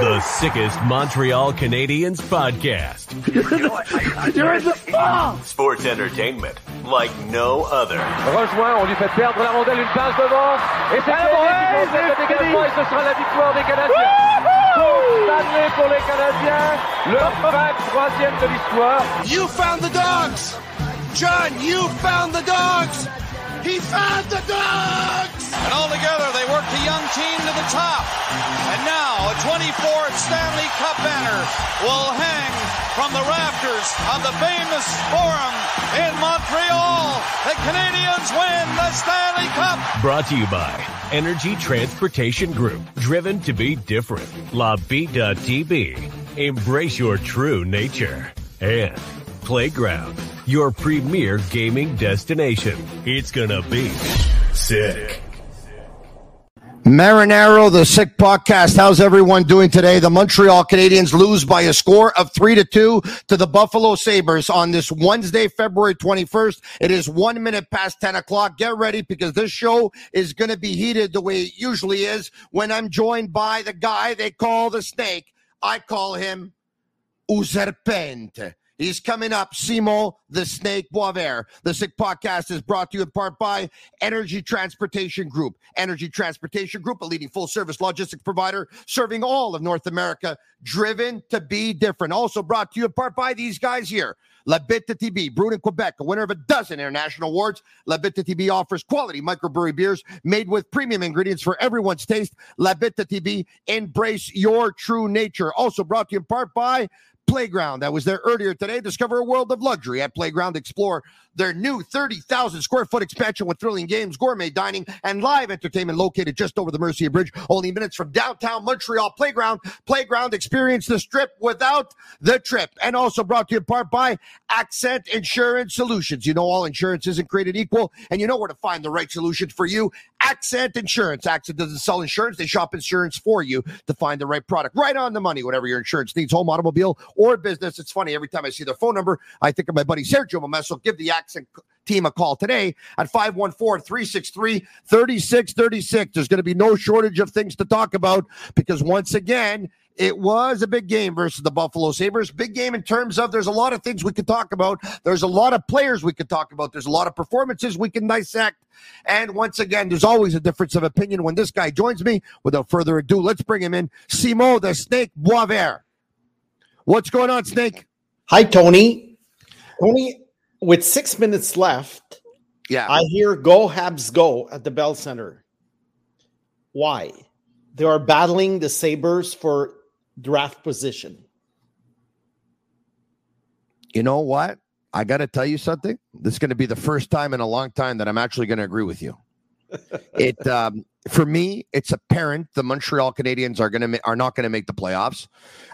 The sickest Montreal Canadiens podcast. You're in the ball! Sports entertainment like no other. Rejoint, on lui fait perdre la rondelle, une passe devant. Et c'est Canadien qui concède le dégagement et ce sera la victoire des Canadiens. Coupe Stanley pour les Canadiens. Le 23e de l'histoire. You found the dogs! John, you found the dogs! He found the dogs! And all together, they worked a young team to the top. And now, a 24th Stanley Cup banner will hang from the rafters of the famous Forum in Montreal. The Canadians win the Stanley Cup. Brought to you by Energy Transportation Group. Driven to be different. La Vida TB. Embrace your true nature. And Playground. Your premier gaming destination. It's gonna be sick. Marinaro, the Sick Podcast. How's everyone doing today? The Montreal Canadiens lose by a score of three to two to the Buffalo Sabres on this Wednesday, February 21st. It is one minute past 10 o'clock. Get ready because this show is going to be heated the way it usually is when I'm joined by the guy they call the snake. I call him Userpente. He's coming up, Simon the Snake Boisvert. The Sick Podcast is brought to you in part by Energy Transportation Group. Energy Transportation Group, a leading full service logistics provider serving all of North America, driven to be different. Also brought to you in part by these guys here. La Bitte TB, brewed in Quebec, a winner of a dozen international awards. La Bitte TB offers quality microbrewery beers made with premium ingredients for everyone's taste. La Bitte TB, embrace your true nature. Also brought to you in part by Playground that was there earlier today. Discover a world of luxury at Playground. Explore their new 30,000 square foot expansion with thrilling games, gourmet dining, and live entertainment located just over the Mercier Bridge, only minutes from downtown Montreal. Playground. Playground. Experience the strip without the trip. And also brought to you in part by Accent Insurance Solutions. You know, all insurance isn't created equal, and you know where to find the right solution for you. Accent Insurance. Accent doesn't sell insurance, they shop insurance for you to find the right product. Right on the money, whatever your insurance needs, home, automobile, or business. It's funny, every time I see their phone number, I think of my buddy Sergio Momesso. Give the Accent team a call today at 514-363-3636. There's going to be no shortage of things to talk about because once again, it was a big game versus the Buffalo Sabres. Big game in terms of there's a lot of things we could talk about. There's a lot of players we could talk about. There's a lot of performances we can dissect. And once again, there's always a difference of opinion when this guy joins me. Without further ado, let's bring him in. Simon the Snake Boisvert. What's going on, Snake? Hi, Tony. Tony, with six minutes left, Yeah. I hear go Habs go at the Bell Center. Why? They are battling the Sabres for draft position. you know what? I got to tell you something. This is going to be the first time in a long time that I'm actually going to agree with you. it um, for me, it's apparent the Montreal Canadiens are going to are not going to make the playoffs.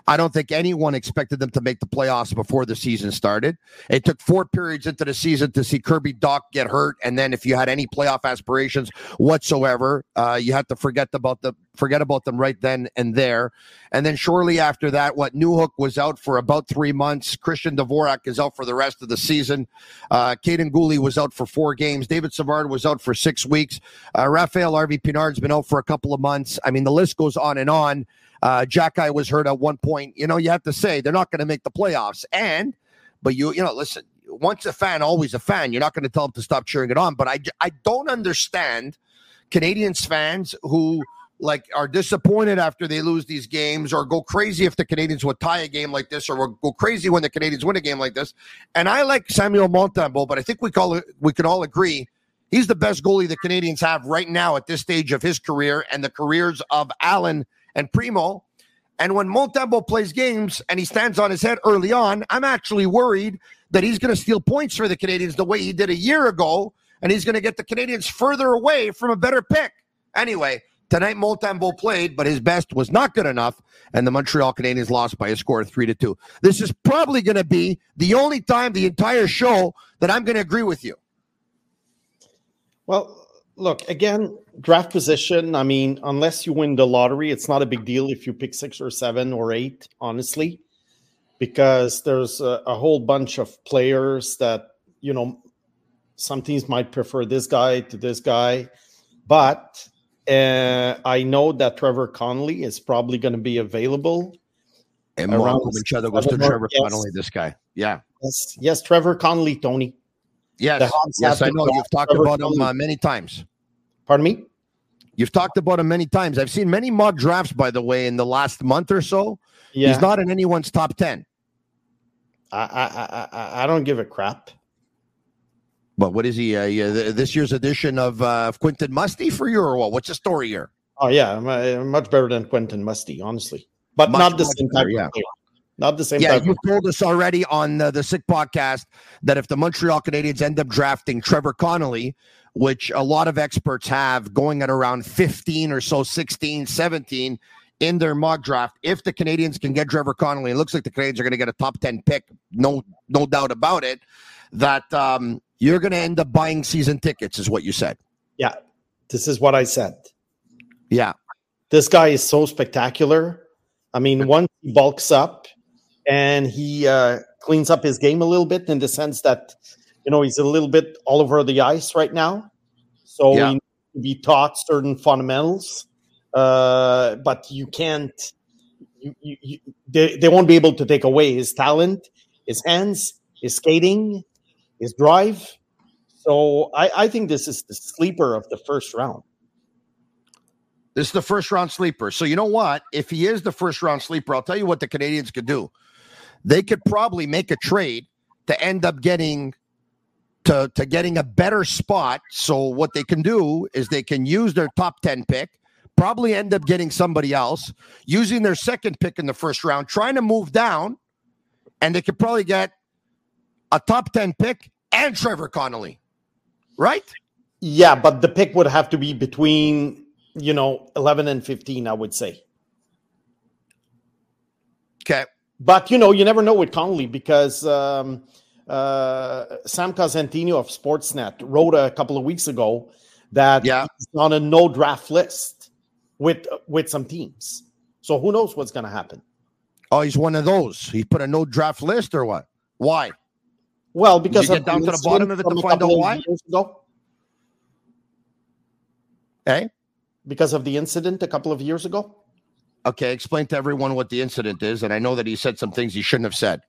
I don't think anyone expected them to make the playoffs before the season started. It took four periods into the season to see Kirby Dach get hurt, and then if you had any playoff aspirations whatsoever, uh, you had to forget about the forget about them right then and there. And then shortly after that, what Newhook was out for about three months. Christian Dvorak is out for the rest of the season. Uh, Kaiden Guhle was out for four games. David Savard was out for six weeks. Uh, Raphael Harvey Pinard's been out for a couple of months. I mean, the list goes on and on. Uh, Xhekaj was hurt at one point. You know, you have to say they're not going to make the playoffs. And, but you, you know, listen, once a fan, always a fan. You're not going to tell them to stop cheering it on. But I, I don't understand Canadians fans who like are disappointed after they lose these games or go crazy if the Canadians would tie a game like this or will go crazy when the Canadians win a game like this. And I like Samuel Montembeault, but I think we call it, we can all agree he's the best goalie the Canadians have right now at this stage of his career and the careers of Allen and Primeau. And when Montembeault plays games and he stands on his head early on, I'm actually worried that he's going to steal points for the Canadians the way he did a year ago, and he's going to get the Canadians further away from a better pick. Anyway, tonight Montembeault played, but his best was not good enough, and the Montreal Canadiens lost by a score of three to two. This is probably going to be the only time the entire show that I'm going to agree with you. Well, look again draft position i mean unless you win the lottery it's not a big deal if you pick six or seven or eight honestly because there's a, a whole bunch of players that you know some teams might prefer this guy to this guy but uh, i know that trevor connelly is probably going to be available and Marco Machado goes to Trevor yes. Connelly, this guy. Yeah. Yes, yes, Trevor Connelly, Tony. Yes, yes, I know. You've talked about him uh, many times. Pardon me? You've talked about him many times. I've seen many mock drafts, by the way, in the last month or so. Yeah. He's not in anyone's top 10. I, I, I, I don't give a crap. But what is he? Uh, yeah, this year's edition of uh, Quentin Musty for you, or what? What's the story here? Oh yeah, uh, much better than Quentin Musty, honestly, but much, not the same type yeah. Not the same. Yeah, you told us already on the, the Sick podcast that if the Montreal Canadiens end up drafting Trevor Connelly, which a lot of experts have going at around 15 or so, 16, 17 in their mock draft, if the Canadians can get Trevor Connelly, it looks like the Canadiens are going to get a top 10 pick, no, no doubt about it, that um, you're going to end up buying season tickets, is what you said. Yeah, this is what I said. Yeah. This guy is so spectacular. I mean, once he bulks up, and he uh, cleans up his game a little bit in the sense that you know he's a little bit all over the ice right now, so yeah. he be taught certain fundamentals. Uh, but you can't. You, you, you, they, they won't be able to take away his talent, his hands, his skating, his drive. So I, I think this is the sleeper of the first round. This is the first round sleeper. So you know what? If he is the first round sleeper, I'll tell you what the Canadians could do they could probably make a trade to end up getting to, to getting a better spot. So what they can do is they can use their top 10 pick, probably end up getting somebody else, using their second pick in the first round, trying to move down, and they could probably get a top 10 pick and Trevor Connelly. Right? Yeah, but the pick would have to be between, you know, 11 and 15, I would say. Okay. But you know, you never know with Connelly because um, uh, Sam Cosentino of Sportsnet wrote a couple of weeks ago that yeah. he's on a no draft list with with some teams. So who knows what's going to happen? Oh, he's one of those. He put a no draft list or what? Why? Well, because get down to the bottom of it to find out why. Hey, because of the incident a couple of years ago. Okay, explain to everyone what the incident is. And I know that he said some things he shouldn't have said.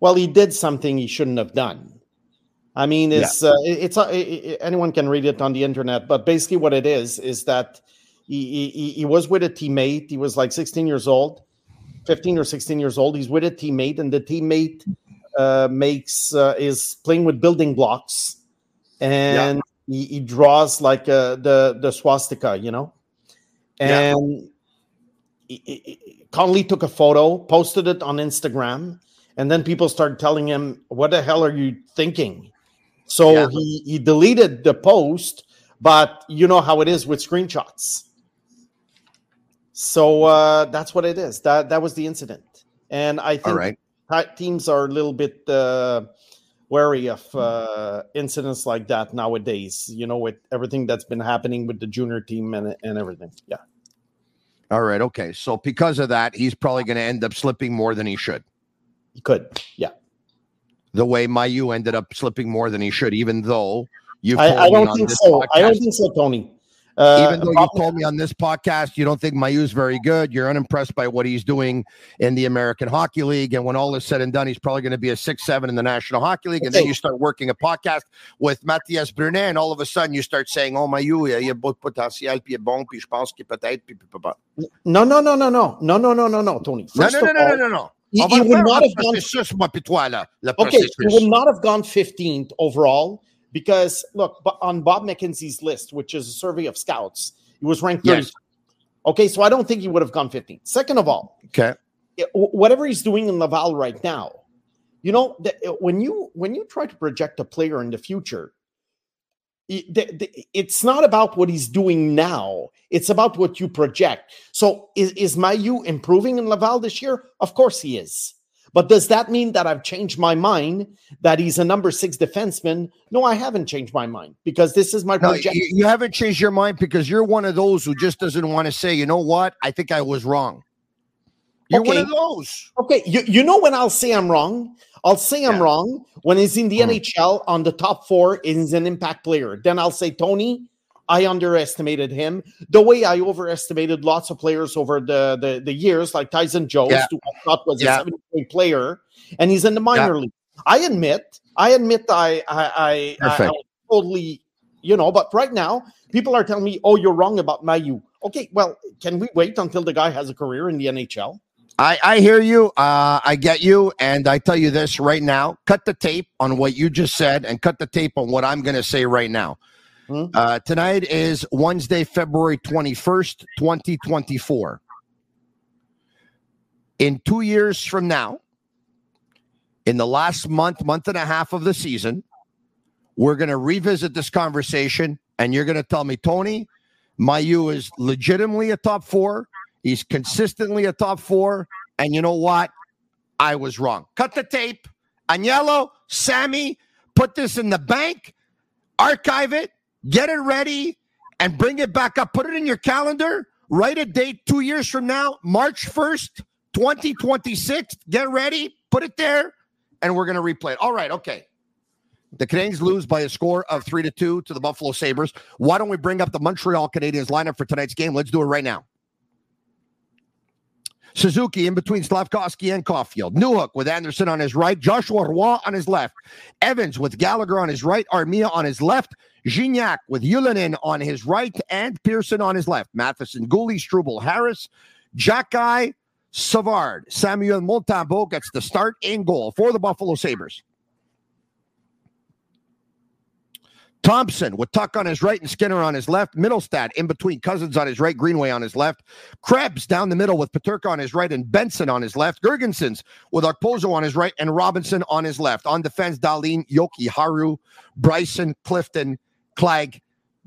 Well, he did something he shouldn't have done. I mean, it's yeah. uh, it's uh, it, anyone can read it on the internet, but basically, what it is is that he, he he was with a teammate. He was like 16 years old, 15 or 16 years old. He's with a teammate, and the teammate uh, makes uh, is playing with building blocks, and yeah. he, he, draws like uh, the the swastika, you know, and. Yeah Connelly took a photo, posted it on Instagram, and then people started telling him, "What the hell are you thinking?" So yeah. he he deleted the post, but you know how it is with screenshots. So uh, that's what it is. That that was the incident, and I think right. teams are a little bit uh, wary of uh, incidents like that nowadays. You know, with everything that's been happening with the junior team and and everything. Yeah, All right. Okay. So because of that, he's probably going to end up slipping more than he should. he could. Yeah, The way Mailloux ended up slipping more than he should, even though you. I, I don't think so. I don't think so, Tony. Uh, Even though you told me on this podcast you don't think Mailloux's very good, you're unimpressed by what he's doing in the American Hockey League. And when all is said and done, he's probably going to be a six, seven in the National Hockey League. And then you start working a podcast with Mathias Brunet, and all of a sudden you start saying, Oh, Mailloux, il y a beaucoup de potentiel, puis il est bon, puis je pense que peut-être, puis, no, no, no, no, no, no, no, no, no, no, Tony. Non, First non, of non, non, all, non, non, non. he- On he would not have gone- moi, toi, là. Okay, he would not have gone 15th overall because look, on Bob McKenzie's list, which is a survey of scouts, he was ranked 30. Yes. Okay, so I don't think he would have gone 15th. Second of all, Okay. Eh, whatever he's doing in Laval right now, you know, eh, when you when you try to project a player in the future, it- the- the- it's not about what he's doing now. It's about what you project. So is, is Mailloux improving in Laval this year? Of course he is. But does that mean that I've changed my mind that he's a number six defenseman? No, I haven't changed my mind because this is my No, projection. you, you haven't changed your mind because you're one of those who just doesn't want to say, you know what? I think I was wrong. You're one Okay. of those. Okay, you, you know when I'll say I'm wrong? I'll say I'm Yeah. wrong when he's in the Mhm. NHL on the top four and he's an impact player. Then I'll say, Tony, I underestimated him the way I overestimated lots of players over the, the, the years, like Tyson Jones, Yeah. who I thought was Yeah. a 70 point player, and he's in the minor league. I admit, I admit I I, I, I, I totally, you know, but right now people are telling me, oh, you're wrong about Mailloux. Okay, well, can we wait until the guy has a career in the NHL? I, I hear you. Uh, I get you. And I tell you this right now cut the tape on what you just said and cut the tape on what I'm going to say right now. Hmm? Uh, tonight is Wednesday, February 21st, 2024. In two years from now, in the last month, month and a half of the season, we're going to revisit this conversation and you're going to tell me, Tony, Mailloux is legitimately a top four. He's consistently a top four. And you know what? I was wrong. Cut the tape. Agnello, Sammy, put this in the bank, archive it, get it ready, and bring it back up. Put it in your calendar. Write a date two years from now, March 1st, 2026. Get ready, put it there, and we're going to replay it. All right, okay. The Canadians lose by a score of three to two to the Buffalo Sabres. Why don't we bring up the Montreal Canadiens lineup for tonight's game? Let's do it right now. Suzuki in between Slavkovsky and Caufield. Newhook with Anderson on his right. Joshua Roy on his left. Evans with Gallagher on his right. Armia on his left. Gignac with Ylönen on his right. And Pearson on his left. Matheson, Guhle, Struble, Harris, Xhekaj, Savard. Samuel Montembeault gets the start in goal for the Buffalo Sabres. Thompson with Tuch on his right and Skinner on his left. Mittelstadt in between Cozens on his right, Greenway on his left. Krebs down the middle with Peterka on his right and Benson on his left. Girgensons with Okposo on his right and Robinson on his left. On defense, Dahlin, Yoki, Haru, Bryson, Clifton, Clegg,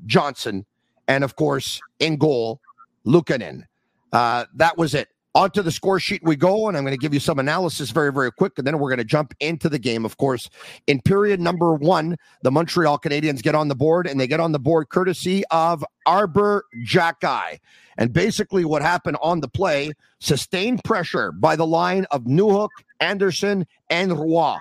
Johnson, and of course, in goal, Luukkonen. Uh, that was it. Onto the score sheet we go, and I'm going to give you some analysis very, very quick, and then we're going to jump into the game. Of course, in period number one, the Montreal Canadiens get on the board, and they get on the board courtesy of Arber Xhekaj. And basically, what happened on the play sustained pressure by the line of Newhook, Anderson, and Roy.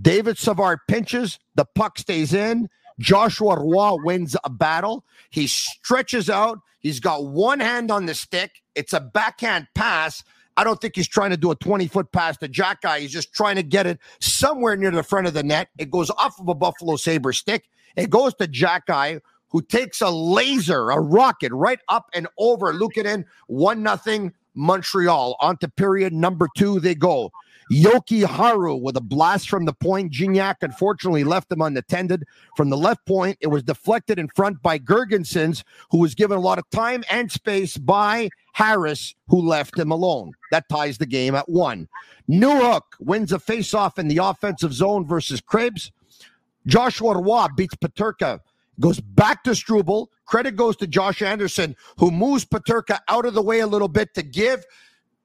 David Savard pinches, the puck stays in. Joshua Roy wins a battle. He stretches out. He's got one hand on the stick. It's a backhand pass. I don't think he's trying to do a 20 foot pass to Xhekaj. He's just trying to get it somewhere near the front of the net. It goes off of a Buffalo Sabre stick. It goes to Xhekaj, who takes a laser, a rocket right up and over Luukkonen. One nothing Montreal. On to period number two, they go. Jokiharju with a blast from the point. Gignac unfortunately left him unattended. From the left point, it was deflected in front by Girgensons, who was given a lot of time and space by Harris, who left him alone. That ties the game at one. New Newhook wins a faceoff in the offensive zone versus Krebs. Joshua Roy beats Peterka goes back to Struble. Credit goes to Josh Anderson, who moves Peterka out of the way a little bit to give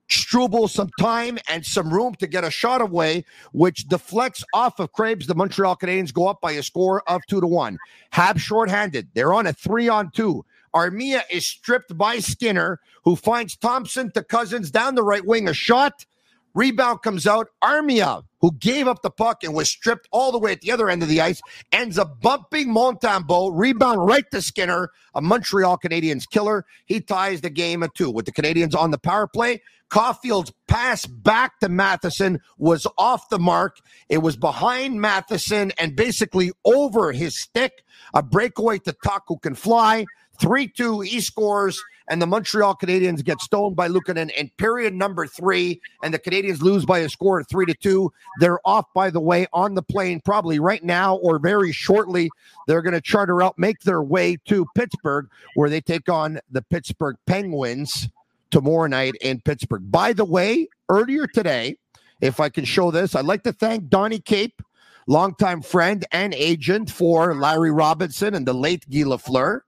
Struble some time and some room to get a shot away, which deflects off of Krebs. The Montreal Canadiens go up by a score of two to one. Hab shorthanded. They're on a three on two. Armia is stripped by Skinner, who finds Thompson to Cozens down the right wing. A shot. Rebound comes out. Armia, who gave up the puck and was stripped all the way at the other end of the ice, ends up bumping Montembeault. Rebound right to Skinner, a Montreal Canadiens killer. He ties the game at two with the Canadiens on the power play. Caufield's pass back to Matheson was off the mark. It was behind Matheson and basically over his stick. A breakaway to Tuch who can fly. 3 2, he scores, and the Montreal Canadiens get stoned by Luukkonen in period number three, and the Canadiens lose by a score of 3 to 2. They're off, by the way, on the plane probably right now or very shortly. They're going to charter out, make their way to Pittsburgh, where they take on the Pittsburgh Penguins tomorrow night in Pittsburgh. By the way, earlier today, if I can show this, I'd like to thank Donnie Cape, longtime friend and agent for Larry Robinson and the late Guy Lafleur.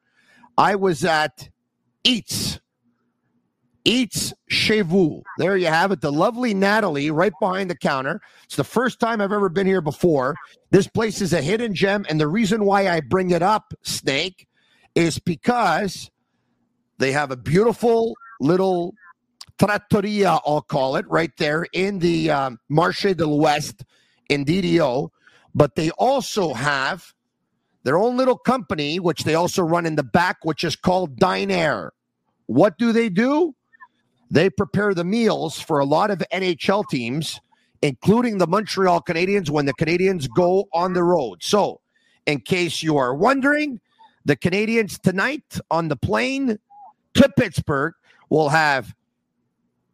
I was at Eats. Eats Chez. There you have it. The lovely Natalie right behind the counter. It's the first time I've ever been here before. This place is a hidden gem. And the reason why I bring it up, Snake, is because they have a beautiful little trattoria, I'll call it, right there in the um, Marché de l'Ouest in DDO. But they also have their own little company, which they also run in the back, which is called Dine What do they do? They prepare the meals for a lot of NHL teams, including the Montreal Canadiens when the Canadiens go on the road. So, in case you are wondering, the Canadiens tonight on the plane to Pittsburgh will have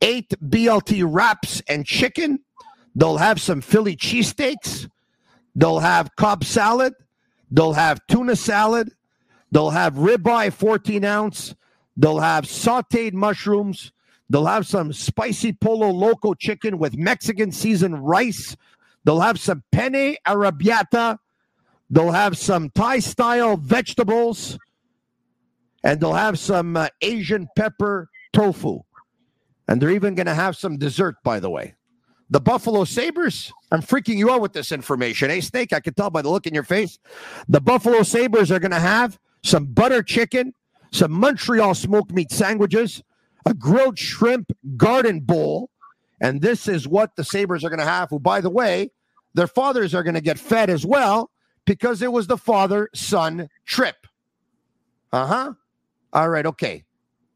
eight BLT wraps and chicken. They'll have some Philly cheesesteaks. They'll have Cobb salad. They'll have tuna salad. They'll have ribeye 14 ounce. They'll have sauteed mushrooms. They'll have some spicy polo loco chicken with Mexican seasoned rice. They'll have some penne arrabbiata. They'll have some Thai style vegetables. And they'll have some uh, Asian pepper tofu. And they're even going to have some dessert, by the way. The Buffalo Sabres, I'm freaking you out with this information. Hey, Snake, I can tell by the look in your face. The Buffalo Sabres are going to have some butter chicken, some Montreal smoked meat sandwiches, a grilled shrimp garden bowl. And this is what the Sabres are going to have, who, by the way, their fathers are going to get fed as well because it was the father son trip. Uh huh. All right. Okay.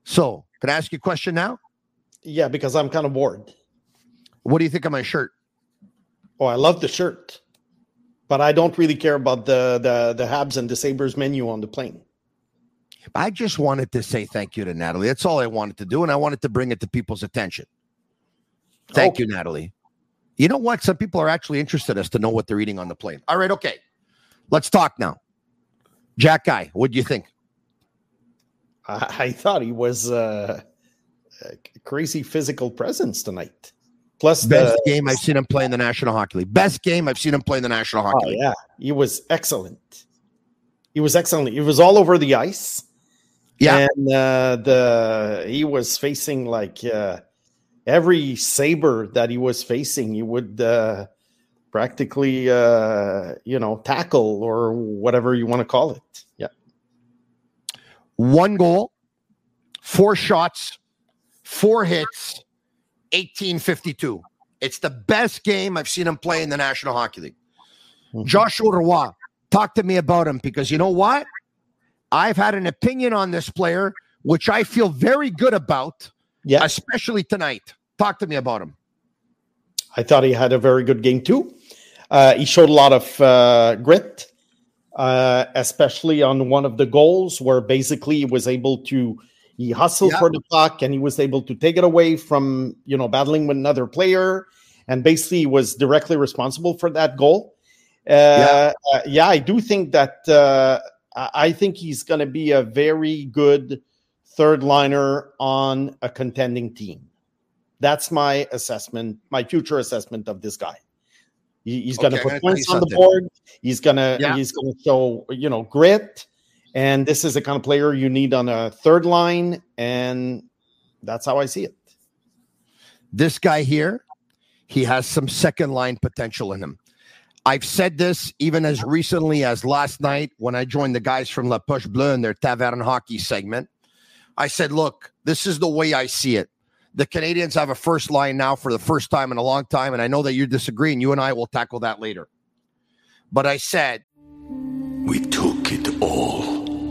So, can I ask you a question now? Yeah, because I'm kind of bored. What do you think of my shirt? Oh, I love the shirt, but I don't really care about the the the Habs and the Sabres menu on the plane. I just wanted to say thank you to Natalie. That's all I wanted to do, and I wanted to bring it to people's attention. Thank okay. you, Natalie. You know what? Some people are actually interested as to know what they're eating on the plane. All right, okay. Let's talk now. Xhekaj, what do you think? I, I thought he was uh, a crazy physical presence tonight. Plus, best the, game I've seen him play in the National Hockey League. Best game I've seen him play in the National Hockey oh, League. Yeah, he was excellent. He was excellent. He was all over the ice. Yeah, and uh, the he was facing like uh, every saber that he was facing. He would uh, practically, uh, you know, tackle or whatever you want to call it. Yeah, one goal, four shots, four hits 1852. It's the best game I've seen him play in the National Hockey League. Mm-hmm. Joshua Roy, talk to me about him because you know what? I've had an opinion on this player, which I feel very good about, yeah. especially tonight. Talk to me about him. I thought he had a very good game too. Uh, he showed a lot of uh, grit, uh, especially on one of the goals where basically he was able to he hustled for the puck and he was able to take it away from, you know, battling with another player and basically was directly responsible for that goal. Uh, yeah. Uh, yeah, I do think that uh, I think he's going to be a very good third liner on a contending team. That's my assessment, my future assessment of this guy. He, he's going to put points on the board. He's going to yeah. he's going to show you know grit And this is the kind of player you need on a third line, and that's how I see it. This guy here, he has some second line potential in him. I've said this even as recently as last night when I joined the guys from La Poche Bleu in their Taverne hockey segment. I said, look, this is the way I see it. The Canadians have a first line now for the first time in a long time, and I know that you disagree, and you and I will tackle that later. But I said, We took it all.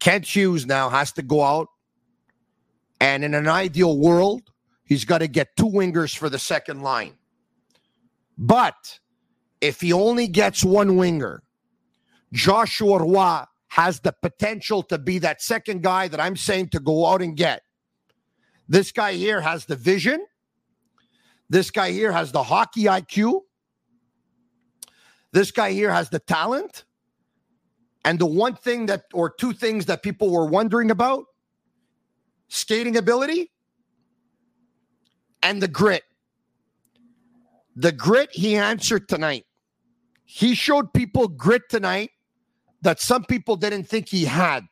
Kent Hughes now has to go out, and in an ideal world, he's got to get two wingers for the second line. But if he only gets one winger, Joshua Roy has the potential to be that second guy that I'm saying to go out and get. This guy here has the vision. This guy here has the hockey IQ. This guy here has the talent. And the one thing that, or two things that people were wondering about skating ability and the grit. The grit he answered tonight. He showed people grit tonight that some people didn't think he had.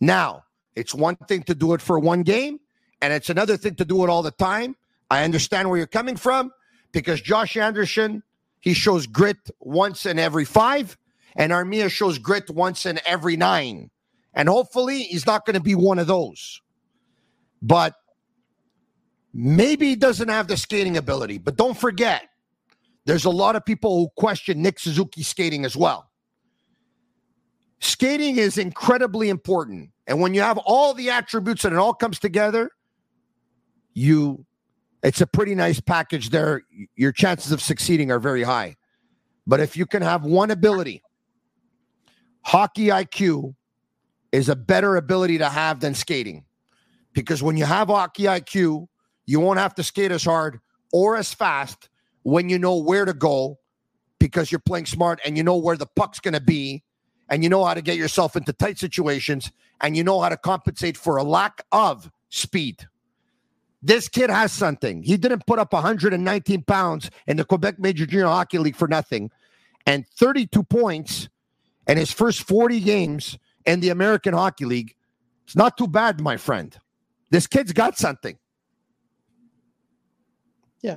Now, it's one thing to do it for one game, and it's another thing to do it all the time. I understand where you're coming from because Josh Anderson, he shows grit once in every five, and Armia shows grit once in every nine. And hopefully, he's not going to be one of those. But maybe he doesn't have the skating ability. But don't forget, there's a lot of people who question Nick Suzuki's skating as well. Skating is incredibly important. And when you have all the attributes and it all comes together, you it's a pretty nice package there. Your chances of succeeding are very high. But if you can have one ability, hockey IQ is a better ability to have than skating. Because when you have hockey IQ, you won't have to skate as hard or as fast when you know where to go because you're playing smart and you know where the puck's going to be and you know how to get yourself into tight situations and you know how to compensate for a lack of speed. This kid has something. He didn't put up 119 pounds in the Quebec Major Junior Hockey League for nothing and 32 points in his first 40 games in the American Hockey League. It's not too bad, my friend. This kid's got something. Yeah.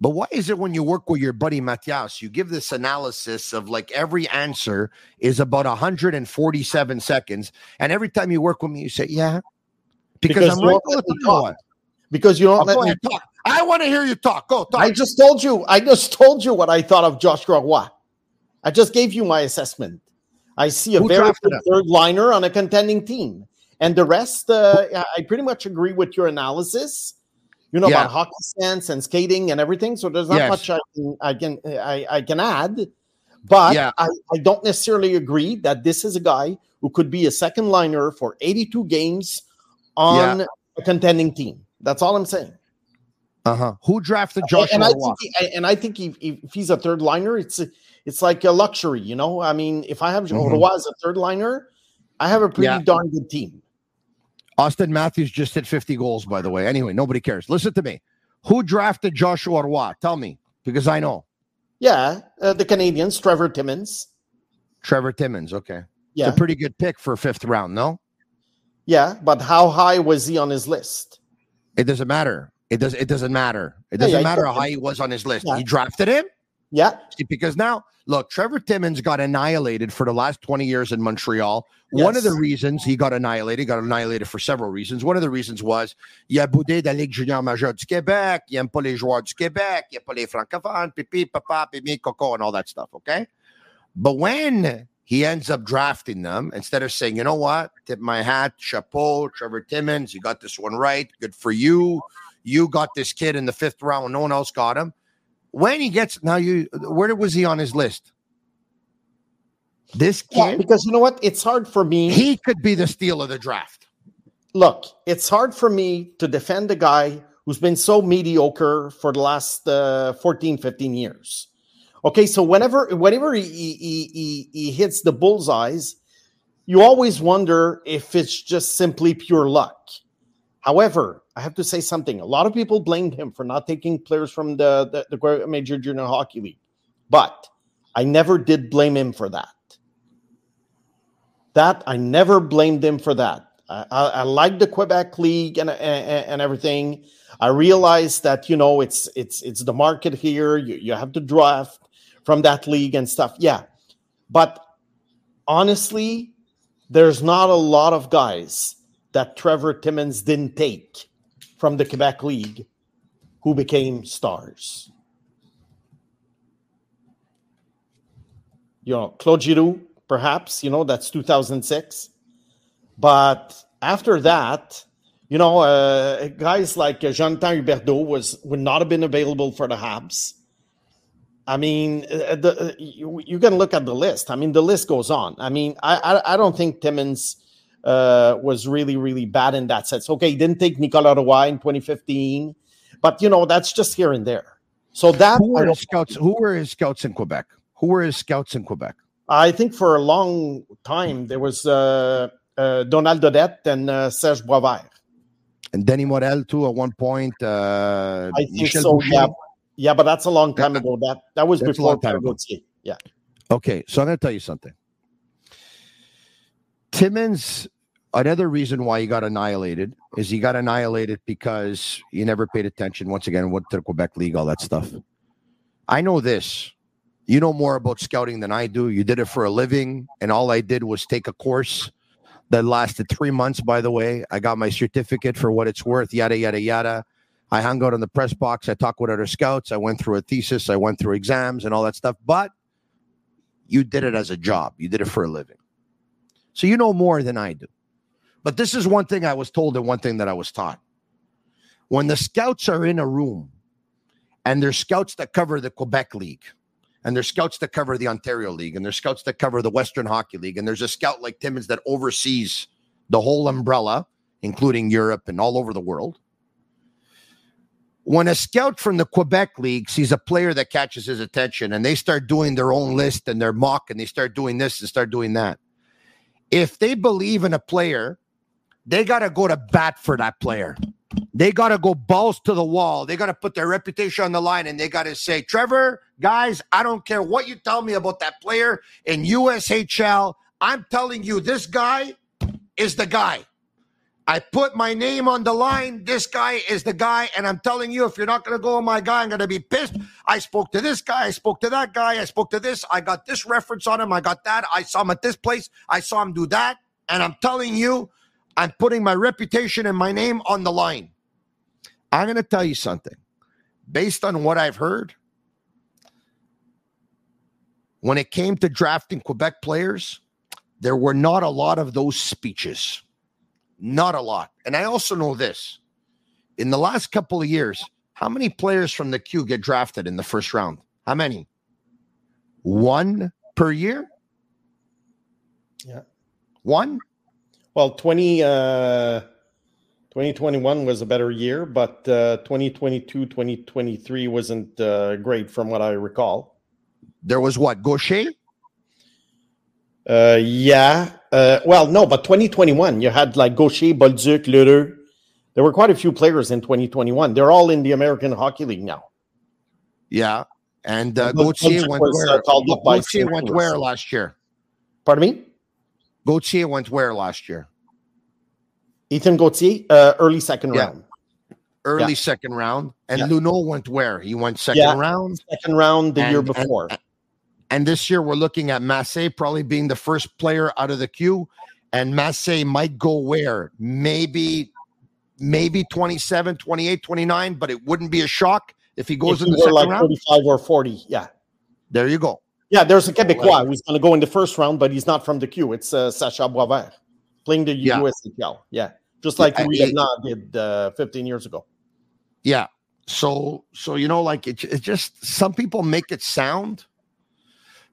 But why is it when you work with your buddy Mathias, you give this analysis of like every answer is about 147 seconds, and every time you work with me, you say, "Yeah," because, Because I'm right. let the talk. Because you don't let me talk. I want to hear you talk. Go talk. I just told you. I just told you what I thought of Joshua Roy. I just gave you my assessment. I see a Who very good third liner on a contending team, and the rest. Uh, I pretty much agree with your analysis. You know Yeah. about hockey sense and skating and everything. So there's not Yes. much I can I can I, I can add. But Yeah. I, I don't necessarily agree that this is a guy who could be a second liner for 82 games on a contending team. That's all I'm saying. Uh huh. Who drafted Joshua and I think, he, and I think if he's a third liner, it's it's like a luxury, you know. I mean, if I have Mhm. Roy as a third liner, I have a pretty Yeah. darn good team. Auston Matthews just hit 50 goals, by the way. Anyway, nobody cares. Listen to me. Who drafted Joshua Roy? Tell me, because I know. Yeah, uh, the Canadians, Trevor Timmins. Trevor Timmins. Okay. Yeah, It's a pretty good pick for fifth round, no? yeah, but how high was he on his list? It doesn't matter. It does. It doesn't matter. It doesn't yeah, matter how high he was on his list. Yeah. He drafted him Yeah, See, because now look, Trevor Timmins got annihilated for the last twenty years in Montreal. One of the reasons he got annihilated, got annihilated for several reasons. One of the reasons was il a boudé de la Ligue junior majeure du Québec. Il aime pas les joueurs du Québec. Il aime pas les francophones. Pipi, papa, pipi, coco, and all that stuff. Okay, but when he ends up drafting them instead of saying, you know what, tip my hat, chapeau, Trevor Timmins, you got this one right. Good for you. You got this kid in the fifth round when no one else got him. When he gets now, you where was he on his list? This Yeah, because you know what? It's hard for me. he could be the steal of the draft. look, it's hard for me to defend a guy who's been so mediocre for the last uh, 14, 15 years. Okay, so whenever whenever he, he, he, he hits the bullseyes, you always wonder if it's just simply pure luck. However, I have to say something. A lot of people blamed him for not taking players from the, the, the Major Junior Hockey League, but I never did blame him for that. That I never blamed him for that. I, I, I like the Quebec League and, and and everything. I realize that you know it's it's it's the market here. You you have to draft from that league and stuff. Yeah, but honestly, there's not a lot of guys that Trevor Timmins didn't take from the Quebec League who became stars. You know, Claude Giroux, perhaps, you know, that's 2006. But after that, you know, uh, guys like uh, Jonathan Huberdeau was would not have been available for the Habs. I mean, uh, the, uh, you, you can look at the list. I mean, the list goes on. I mean, I I, I don't think Timmins uh, was really really bad in that sense. Okay, he didn't take Nicolas Roy in 2015, but you know that's just here and there. So that Who were his scouts? Who were his scouts in Quebec? Who were his scouts in Quebec? I think for a long time there was uh, uh, Donald Audette and uh, Serge Boisvert. And Denny Morel too at one point. Uh, I think Michel so. Boucher. Yeah, yeah, but that's a long time ago. That that was That's before long time ago. Gauthier. Yeah, Okay, so I'm going to tell you something. Timmins, another reason why he got annihilated is he got annihilated because he never paid attention. Once again, went to the Quebec League, all that stuff. I know this. You know more about scouting than I do. You did it for a living, and all I did was take a course that lasted three months. By the way, I got my certificate for what it's worth. Yada yada yada. I hung out in the press box. I talked with other scouts. I went through a thesis. I went through exams and all that stuff. But you did it as a job. You did it for a living. So you know more than I do. But this is one thing I was told and one thing that I was taught. When the scouts are in a room and there's scouts that cover the Quebec League and there's scouts that cover the Ontario League and there's scouts that cover the Western Hockey League and there's a scout like Timmins that oversees the whole umbrella, including Europe and all over the world. When a scout from the Quebec League sees a player that catches his attention and they start doing their own list and their mock and they start doing this and start doing that, if they believe in a player, they got to go to bat for that player. They got to go balls to the wall. They got to put their reputation on the line and they got to say, Trevor, guys, I don't care what you tell me about that player in USHL. I'm telling you, this guy is the guy. I put my name on the line. This guy is the guy. And I'm telling you, if you're not going to go on my guy, I'm going to be pissed. I spoke to this guy. I spoke to that guy. I spoke to this. I got this reference on him. I got that. I saw him at this place. I saw him do that. And I'm telling you, I'm putting my reputation and my name on the line. I'm going to tell you something. Based on what I've heard, when it came to drafting Quebec players, there were not a lot of those speeches. Not a lot. And I also know this. In the last couple of years, how many players from the Q get drafted in the first round? How many? One per year? Yeah. One? Well, 20, uh, 2021 was a better year, but uh, 2022, 2023 wasn't uh, great from what I recall. There was what? Gaucher? Uh, yeah. Uh, well, no, but 2021, you had like Gaucher, Bolduc, L'Heureux. There were quite a few players in 2021. They're all in the American Hockey League now. Yeah. And uh, Gauthier went was, uh, where? up Gauthier went where last year? Pardon me? Gauthier went where last year? Ethan Gauthier, uh, early second Yeah. round. Early Yeah. second round. And Yeah. Luneau went where? He went second round. Second round the year And- and- before. And this year we're looking at Massé probably being the first player out of the Q. And Massé might go where? Maybe, maybe 27, 28, 29, but it wouldn't be a shock if he goes If in he the second like round. 35 or 40. Yeah. There you go. Yeah, there's a Quebecois who's going to go in the first round, but he's not from the Q. It's uh, Sacha Boisvert playing the Yeah. USHL. Yeah. Just like Yeah, Louis he- Bernard did uh, 15 years ago. Yeah. So so you know, like it, it just some people make it sound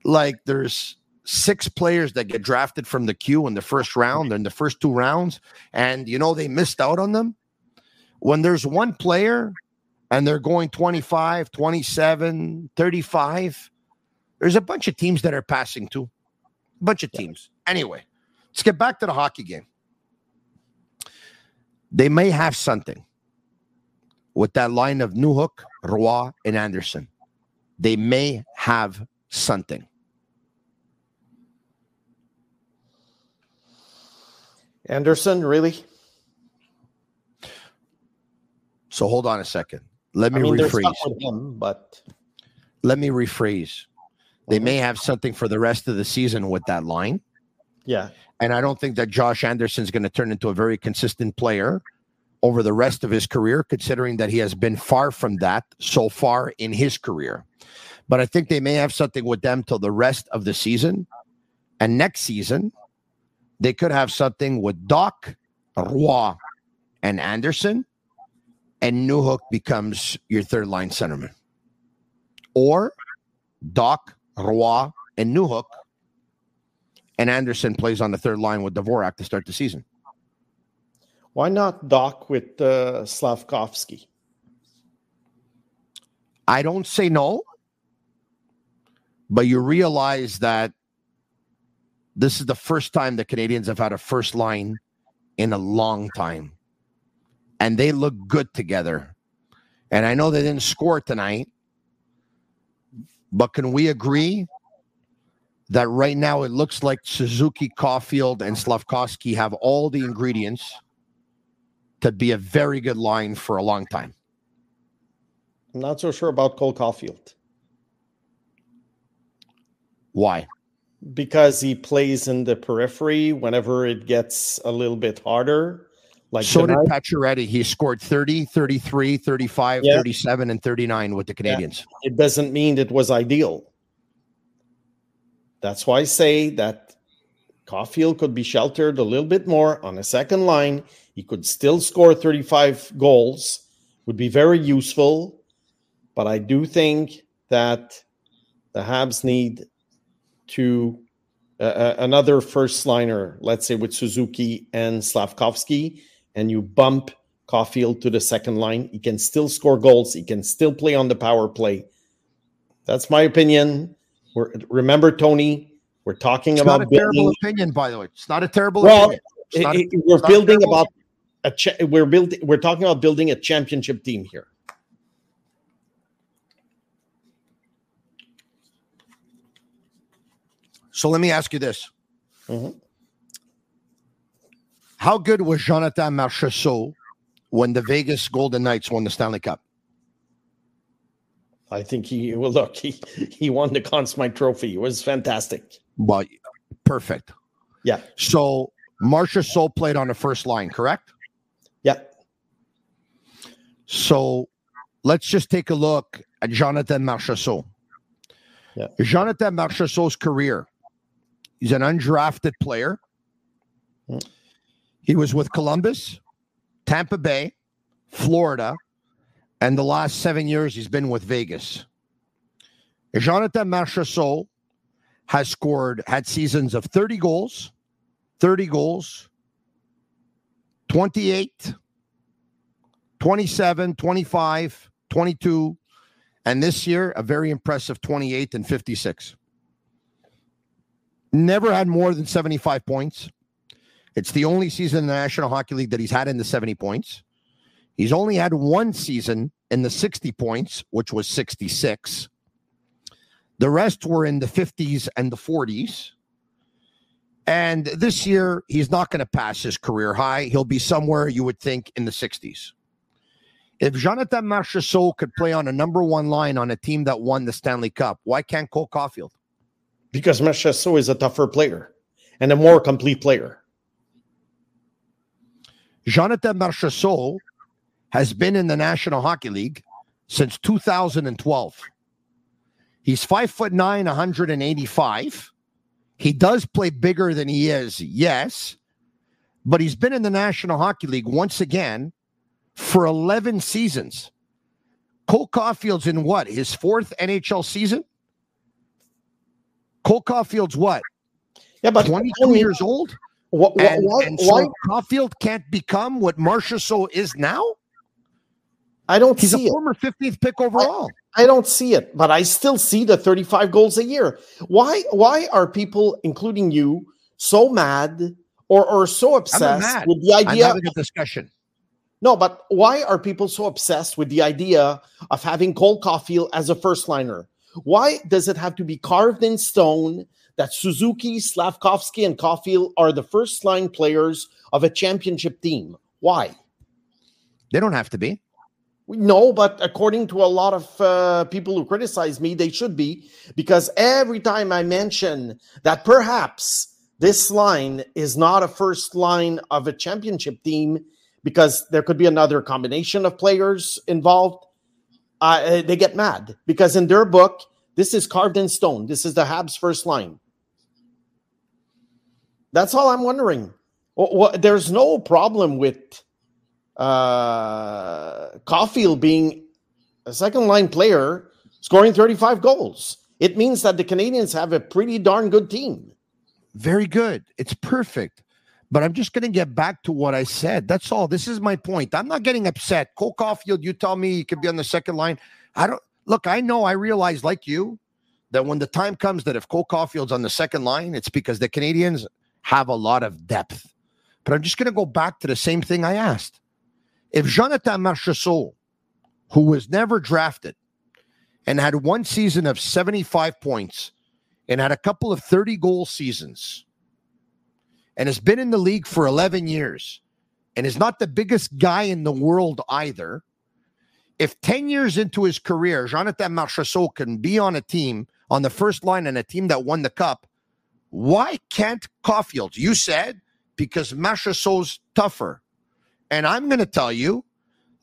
like there's six players that get drafted from the Q in the first round, and the first two rounds, and you know they missed out on them. When there's one player and they're going 25, 27, 35, there's a bunch of teams that are passing too. A bunch of teams. Anyway, let's get back to the hockey game. They may have something with that line of Newhook, Roy, and Anderson. They may have something. Anderson, really? So hold on a second. Let me I mean, rephrase. him, but Let me rephrase. They may have something for the rest of the season with that line. yeah, And I don't think that Josh Anderson's going to turn into a very consistent player over the rest of his career, considering that he has been far from that so far in his career. But I think they may have something with them till the rest of the season. And next season, they could have something with Dach, Roy, and Anderson, and Newhook becomes your third line centerman. Or Dach, Roy, and Newhook, and Anderson plays on the third line with Dvorak to start the season. why not Dach with uh, Slavkovsky? I don't say no, but you realize that this is the first time the Canadiens have had a first line in a long time. And they look good together. And I know they didn't score tonight, but can we agree that right now it looks like Suzuki, Caufield, and Slavkovsky have all the ingredients to be a very good line for a long time? I'm not so sure about Cole Caufield Why? because he plays in the periphery whenever it gets a little bit harder. Like so tonight, did Pacioretty. He scored 30, 33, 35, Yeah. 37, and 39 with the Canadiens. it doesn't mean it was ideal. That's why I say that Caufield could be sheltered a little bit more on a second line. He could still score 35 goals, would be very useful. But I do think that the Habs need to uh, uh, another first liner, let's say with Suzuki and Slavkovsky, and you bump Caufield to the second line. He can still score goals. He can still play on the power play. That's my opinion. We're, remember, Tony, we're talking It's about not a terrible building. opinion, by the way. It's not a terrible Well, opinion. Not a- it- it- we're building about a cha- we're building. We're talking about building a championship team here. So let me ask you this. Mhm. How good was Jonathan Marchessault when the Vegas Golden Knights won the Stanley Cup? I think he well look he he won the Conn Smythe Trophy. It was fantastic. Well, perfect. Yeah, So Marchessault played on the first line, correct? yeah. So let's just take a look at Jonathan Marchessault. Yeah. Jonathan Marchessault's career. He's an undrafted player. Mm. He was with Columbus, Tampa Bay, Florida, and the last seven years he's been with Vegas. Jonathan Marchessault has scored, had seasons of 30 goals, 30 goals, 28, 27, 25, 22, and this year a very impressive 28 and 56. Never had more than 75 points. It's the only season in the National Hockey League that he's had in the 70 points. He's only had one season in the 60 points, which was 66. The rest were in the 50s and the 40s. And this year, he's not going to pass his career high. He'll be somewhere you would think in the 60s. If Jonathan Marchessault could play on a number one line on a team that won the Stanley Cup, why can't Cole Caufield? Because Marchessault is a tougher player and a more complete player. Jonathan Marchessault has been in the National Hockey League since 2012. He's five foot nine, 185. He does play bigger than he is, yes, but he's been in the National Hockey League once again for 11 seasons. Cole Caufield's in what? His fourth NHL season? Cole Caufield's what? Yeah, but 22 years old. Wh- wh- and, why, and so why? Caufield can't become what Marchessault is now. I don't He's see a it. former 15th pick overall. I don't see it, but I still see the 35 goals a year. Why why are people, including you, so mad or, or so obsessed with the idea I'm having a discussion. No, but why are people so obsessed with the idea of having Cole Caufield as a first liner? Why does it have to be carved in stone that Suzuki, Slavkovsky, and Caufield are the first line players of a championship team? Why? They don't have to be. No, but according to a lot of uh, people who criticize me, they should be because every time I mention that perhaps this line is not a first line of a championship team because there could be another combination of players involved, uh, they get mad because in their book, this is carved in stone. This is the Habs first line. That's all I'm wondering. Wh- wh- there's no problem with uh, Caufield being a second line player scoring 35 goals. It means that the Canadiens have a pretty darn good team. Very good. It's perfect. But I'm just going to get back to what I said. That's all. This is my point. I'm not getting upset. Cole Caufield, you tell me he could be on the second line. I don't look. I know. I realize, like you, that when the time comes that if Cole Caufield's on the second line, it's because the Canadiens have a lot of depth. But I'm just going to go back to the same thing I asked. If Jonathan Marchessault, who was never drafted and had one season of 75 points and had a couple of 30 goal seasons and has been in the league for 11 years and is not the biggest guy in the world either, if 10 years into his career, Jonathan Marchessault can be on a team on the first line and a team that won the cup, why can't Caufield? You said because Marchessault's tougher. And I'm going to tell you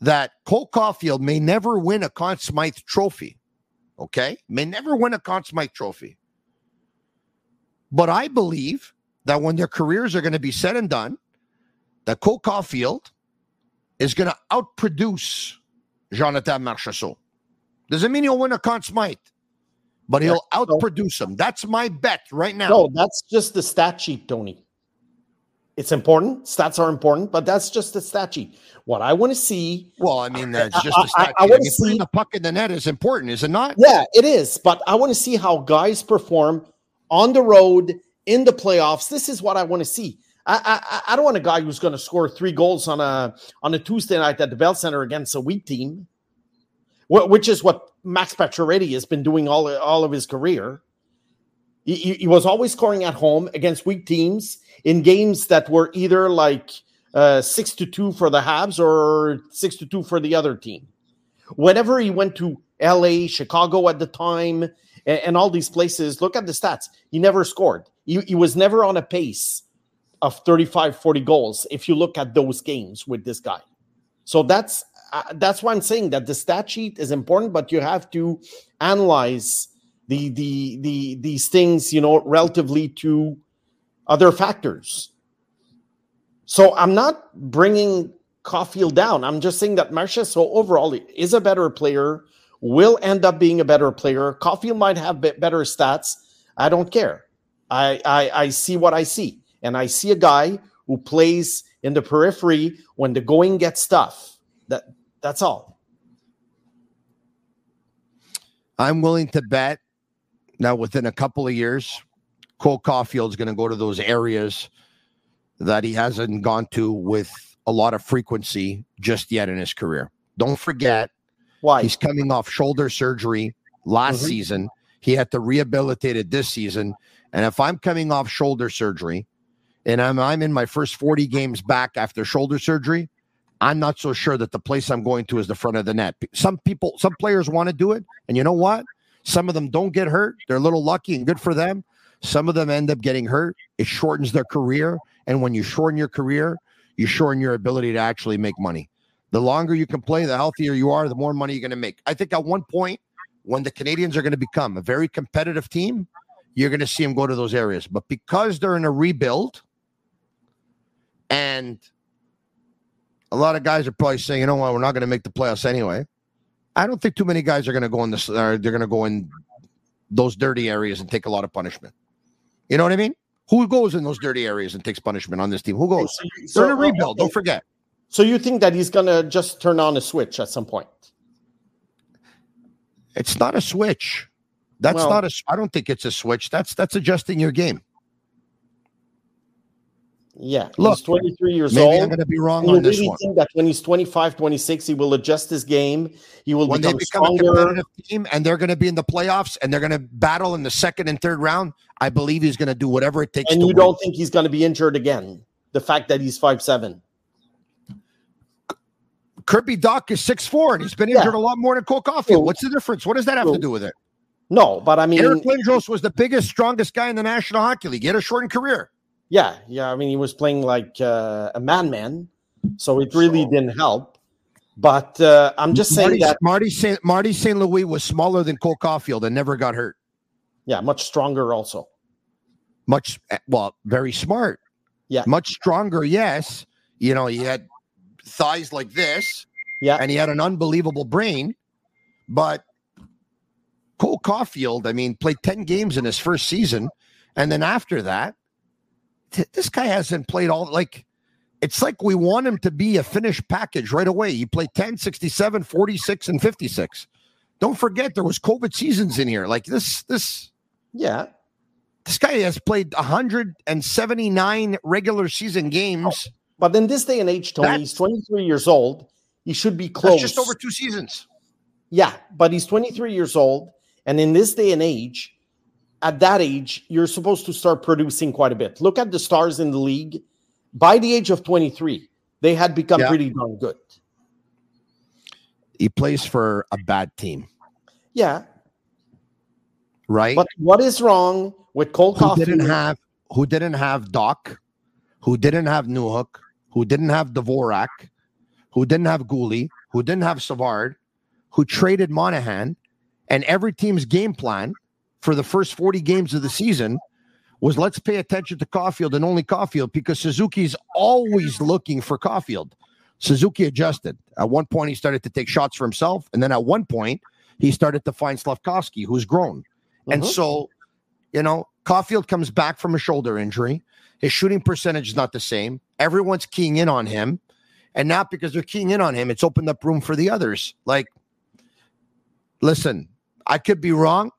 that Cole Caufield may never win a Conn Smythe trophy. Okay? May never win a Conn Smythe trophy. But I believe that when their careers are going to be said and done, that Cole Caufield is going to outproduce Jonathan Marchessault. Doesn't mean he'll win a Conn Smythe, but he'll outproduce him. That's my bet right now. No, that's just the stat sheet, Tony. It's important. Stats are important, but that's just the stat sheet. What I want to see. Well, I mean, that's just I- a stat I- I. I wanna putting see- the puck in the net is important, is it not? Yeah, it is. But I want to see how guys perform on the road in the playoffs. This is what I want to see. I I, I don't want a guy who's going to score three goals on a on a Tuesday night at the Bell Center against a weak team, wh- which is what Max Pacioretty has been doing all all of his career. He, he- he was always scoring at home against weak teams in games that were either like uh, six to two for the Habs or six to two for the other team. Whenever he went to LA, Chicago at the time, and, and all these places, look at the stats. He never scored. He, he was never on a pace of 35, 40 goals if you look at those games with this guy. So that's uh, that's why I'm saying that the stat sheet is important, but you have to analyze the the the these things, you know, relatively to other factors. So I'm not bringing Caufield down. I'm just saying that Marchessault overall, is a better player, will end up being a better player. Caufield might have be- better stats. I don't care. I, I I see what I see, and I see a guy who plays in the periphery when the going gets tough. That that's all. I'm willing to bet that within a couple of years, Cole Caufield's going to go to those areas that he hasn't gone to with a lot of frequency just yet in his career. Don't forget, why he's coming off shoulder surgery last Mhm. season. He had to rehabilitate it this season. And if I'm coming off shoulder surgery and I'm I'm in my first 40 games back after shoulder surgery, I'm not so sure that the place I'm going to is the front of the net. Some people, some players want to do it, and you know what? Some of them don't get hurt. They're a little lucky and good for them. Some of them end up getting hurt. It shortens their career, and when you shorten your career, you shorten your ability to actually make money. The longer you can play, the healthier you are, the more money you're going to make. I think at one point, when the Canadiens are going to become a very competitive team, you're going to see them go to those areas. But because they're in a rebuild, and a lot of guys are probably saying, you know what, we're not going to make the playoffs anyway. I don't think too many guys are going to go in this. They're going to go in those dirty areas and take a lot of punishment. You know what I mean? Who goes in those dirty areas and takes punishment on this team? Who goes? So They're in a rebuild. Don't forget. So you think that he's gonna just turn on a switch at some point? It's not a switch. That's Well- not a. I don't think it's a switch. That's that's adjusting your game. Yeah. Look, he's 23 years Maybe old. I'm going to be wrong you on this really one. think that when he's 25, 26, he will adjust his game. He will When they become become a stronger. competitive team and they're going to be in the playoffs and they're going to battle in the second and third round, I believe he's going to do whatever it takes. And to you win. don't think he's going to be injured again? The fact that he's five seven. Kirby Dach is six four and he's been Yeah. injured a lot more than Cole Caufield. What's the difference? What does that have to do with it? No, but I mean, Eric Lindros was the biggest, strongest guy in the National Hockey League. He had a shortened career. yeah, yeah. I mean, he was playing like uh, a madman, so it really So- didn't help. But uh, I'm just saying Marty, that, Marty St. Marty St. Louis was smaller than Cole Caufield and never got hurt. yeah, much stronger also. Much well, very smart. Yeah. Much stronger, yes. You know, he had thighs like this, Yeah, and he had an unbelievable brain. But Cole Caufield, I mean, played 10 games in his first season. And then after that, th- this guy hasn't played all like it's like we want him to be a finished package right away. He played 10, 67, 46, and 56. Don't forget there was COVID seasons in here. Like this, this yeah. this guy has played 179 regular season games. But in this day and age, Tony, That's- he's 23 years old. He should be That's close. just over two seasons. Yeah, but he's 23 years old. And in this day and age, at that age, you're supposed to start producing quite a bit. Look at the stars in the league. By the age of 23, they had become Yeah. pretty darn good. He plays for a bad team, Yeah. right? But what is wrong with Cole who Caufield? didn't have who didn't have Dach, who didn't have Newhook, who didn't have Dvorak, who didn't have Guhle, who didn't have Savard, who traded Monahan, and every team's game plan for the first 40 games of the season was let's pay attention to Caufield and only Caufield because Suzuki's always looking for Caufield. Suzuki adjusted. At one point, he started to take shots for himself, and then at one point, he started to find Slavkovsky, who's grown. And Mhm. so, you know, Caufield comes back from a shoulder injury. His shooting percentage is not the same. Everyone's keying in on him. And not because they're keying in on him, it's opened up room for the others. Like, listen, I could be wrong,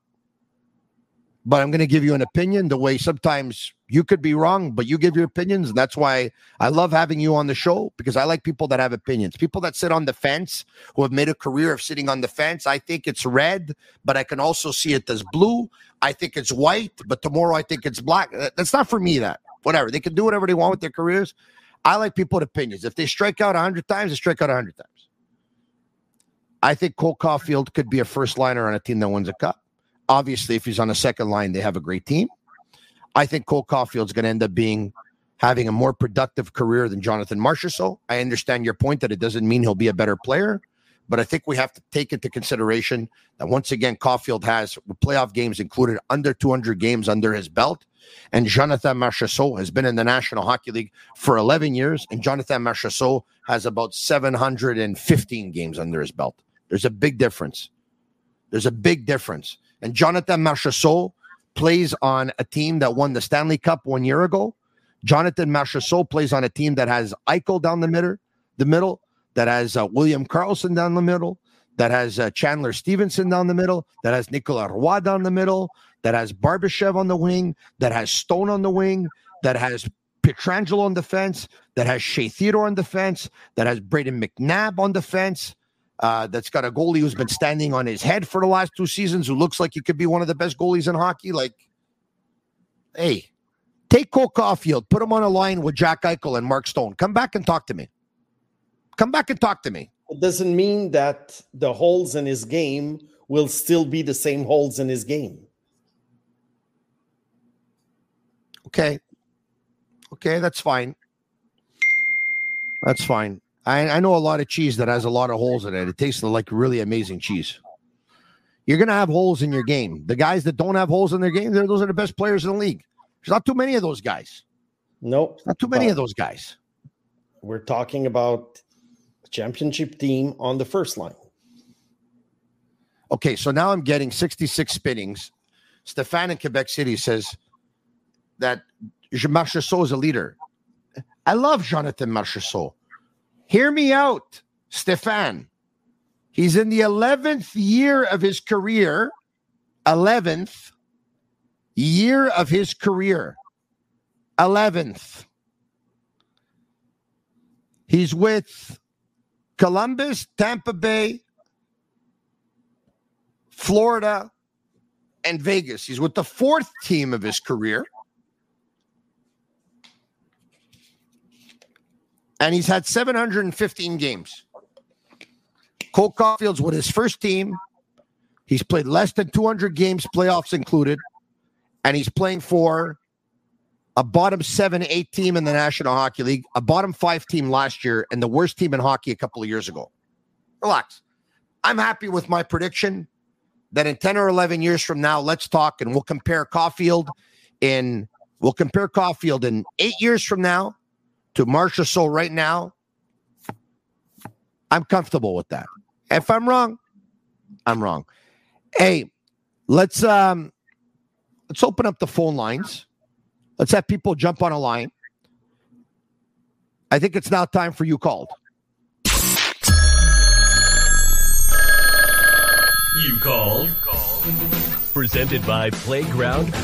but I'm going to give you an opinion the way sometimes you could be wrong, but you give your opinions. And that's why I love having you on the show because I like people that have opinions, people that sit on the fence who have made a career of sitting on the fence. I think it's red, but I can also see it as blue. I think it's white, but tomorrow I think it's black. That's not for me, that. Whatever. They can do whatever they want with their careers. I like people with opinions. If they strike out 100 times, they strike out 100 times. I think Cole Caufield could be a first liner on a team that wins a cup. Obviously, if he's on a second line, they have a great team. I think Cole Caufield's going to end up being having a more productive career than Jonathan Marchessault. I understand your point that it doesn't mean he'll be a better player, but I think we have to take into consideration that once again, Caufield has playoff games included under 200 games under his belt. And Jonathan Marchessault has been in the National Hockey League for 11 years, and Jonathan Marchessault has about 715 games under his belt. There's a big difference. There's a big difference. And Jonathan Marchessault plays on a team that won the Stanley Cup one year ago. Jonathan Marchessault plays on a team that has Eichel down the middle, the middle, that has uh, William Carlson down the middle, that has uh, Chandler Stephenson down the middle, that has Nicolas Roy down the middle, that has Barbashev on the wing, that has Stone on the wing, that has Pietrangelo on defense, that has Shea Theodore on defense, that has Brayden McNabb on defense, uh, that's got a goalie who's been standing on his head for the last two seasons, who looks like he could be one of the best goalies in hockey. Like, hey, take Cole Caufield, put him on a line with Jack Eichel and Mark Stone. Come back and talk to me. Come back and talk to me. It doesn't mean that the holes in his game will still be the same holes in his game. Okay. Okay, that's fine. That's fine. I, I know a lot of cheese that has a lot of holes in it. It tastes like really amazing cheese. You're gonna have holes in your game. The guys that don't have holes in their game, those are the best players in the league. There's not too many of those guys. Nope. Not too many of those guys. We're talking about championship team on the first line. Okay, so now I'm getting 66 spinnings. Stefan in Quebec City says that Marchessault is a leader. I love Jonathan Marchessault. Hear me out, Stefan. He's in the 11th year of his career. 11th year of his career. 11th. He's with Columbus, Tampa Bay, Florida, and Vegas. He's with the fourth team of his career. And he's had 715 games. Cole Caufield's with his first team. He's played less than 200 games, playoffs included. And he's playing for a bottom seven, eight team in the National Hockey League, a bottom five team last year, and the worst team in hockey a couple of years ago. Relax. I'm happy with my prediction that in 10 or 11 years from now, let's talk and we'll compare Caufield in, we'll compare Caufield in eight years from now to Marchessault right now. I'm comfortable with that. If I'm wrong, I'm wrong. Hey, let's um let's open up the phone lines. Let's have people jump on a line. I think it's now time for you called. You called. Presented by Playground.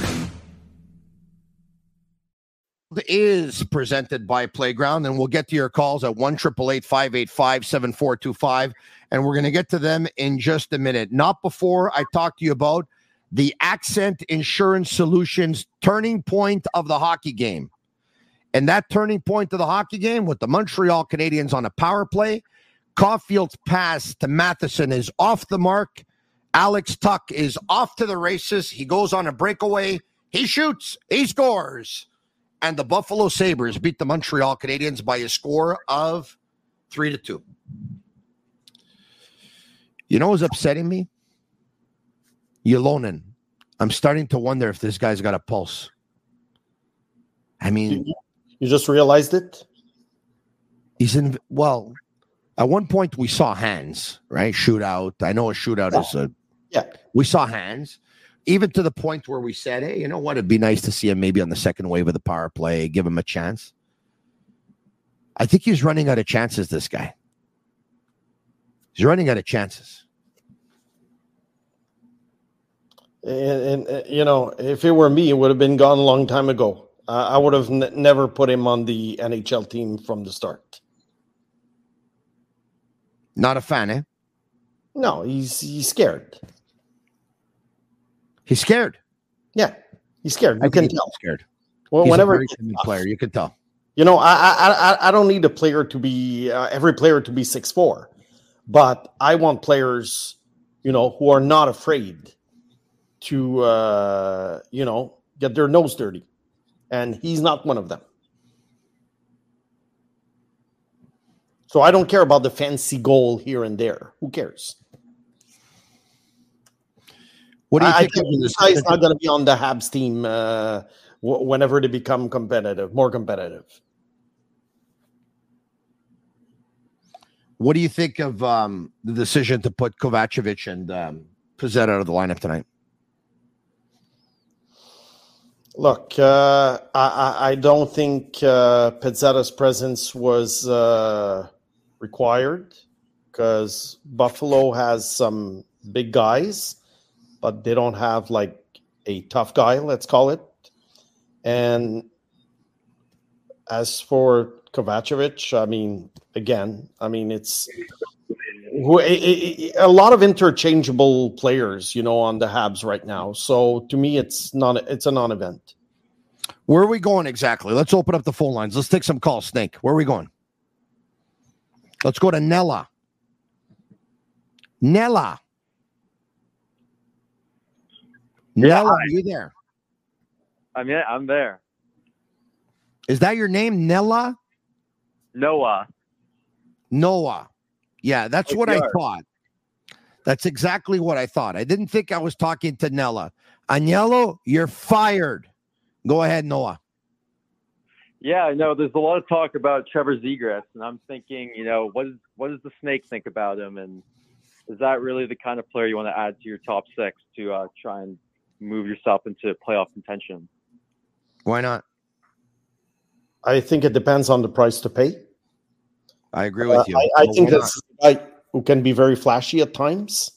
Is presented by Playground, and we'll get to your calls at 1 585 7425. And we're going to get to them in just a minute. Not before I talk to you about the Accent Insurance Solutions turning point of the hockey game. And that turning point of the hockey game with the Montreal Canadiens on a power play, Caufield's pass to Matheson is off the mark. Alex Tuch is off to the races. He goes on a breakaway. He shoots. He scores. And the Buffalo Sabres beat the Montreal Canadiens by a score of three to two. You know what's upsetting me? Ylönen. I'm starting to wonder if this guy's got a pulse. I mean, you just realized it. He's in. Well, at one point we saw hands, right? Shootout. I know a shootout yeah. is a. Yeah. We saw hands, even to the point where we said, "Hey, you know what? It'd be nice to see him maybe on the second wave of the power play, give him a chance." I think he's running out of chances. This guy. He's running out of chances. And, and, uh, you know, if it were me, it would have been gone a long time ago. Uh, I would have n- never put him on the NHL team from the start. Not a fan, eh? No, he's he's scared. He's scared. Yeah, he's scared. You I can tell. scared. Well, He's whenever a player, you can tell. You know, I I I, I don't need a player to be uh, every player to be six four, but I want players, you know, who are not afraid to uh, you know get their nose dirty, and he's not one of them. So I don't care about the fancy goal here and there. Who cares? What do you I, think? I think this- this guy's not going to be on the Habs team uh, w- whenever they become competitive, more competitive. What do you think of um, the decision to put Kovacevic and um, Pezzetta out of the lineup tonight? Look, uh, I, I, don't think uh, Pezzetta's presence was uh, required because Buffalo has some big guys, but they don't have like a tough guy, let's call it. And as for Kovacevic, I mean, again, I mean, it's a- a a lot of interchangeable players, you know, on the Habs right now. So to me, it's not it's a non-event. Where are we going exactly? Let's open up the phone lines. Let's take some calls. Snake, where are we going? Let's go to Nella. Nella. Nella, are you there? I'm yeah, I'm there. Is that your name, Nella? Noah. Noah. Yeah, that's Like what I thought. That's exactly what I thought. I didn't think I was talking to Nella. Agnello, you're fired. Go ahead, Noah. Yeah, I know. There's a lot of talk about Trevor Zegras, and I'm thinking, you know, what is what does the snake think about him, and is that really the kind of player you want to add to your top six to uh, try and move yourself into playoff contention? Why not? I think it depends on the price to pay. I agree with you. Uh, I, I think that's a guy who can be very flashy at times.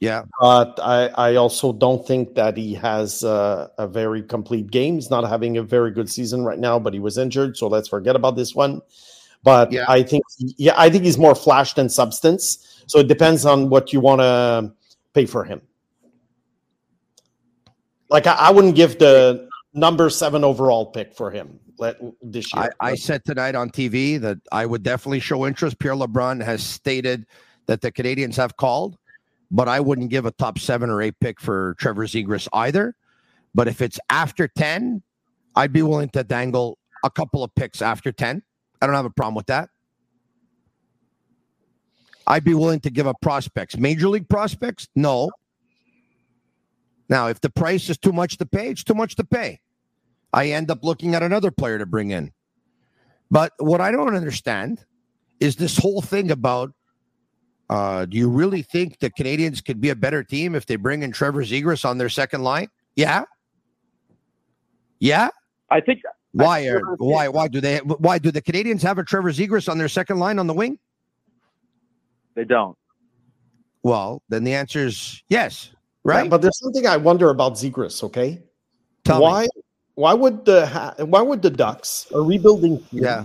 Yeah. But I, I also don't think that he has uh, a very complete game. He's not having a very good season right now, but he was injured, so let's forget about this one. But Yeah. I think, yeah, I think he's more flash than substance. So it depends on what you want to pay for him. Like I, I wouldn't give the number seven overall pick for him let, this year. I, I said tonight on TV that I would definitely show interest. Pierre LeBrun has stated that the Canadiens have called, but I wouldn't give a top seven or eight pick for Trevor Zegras either. But if it's after 10, I'd be willing to dangle a couple of picks after 10. I don't have a problem with that. I'd be willing to give up prospects. Major league prospects? No. Now, if the price is too much to pay, it's too much to pay. I end up looking at another player to bring in. But what I don't understand is this whole thing about uh, do you really think the Canadiens could be a better team if they bring in Trevor Zegras on their second line? Yeah. Yeah. I think Why are why why do they why do the Canadiens have a Trevor Zegras on their second line on the wing? they don't. Well, then the answer is yes, Yeah, right? but there's something I wonder about Zegras. Okay, Tell me. Why why would the ha- why would the Ducks a rebuilding team Yeah.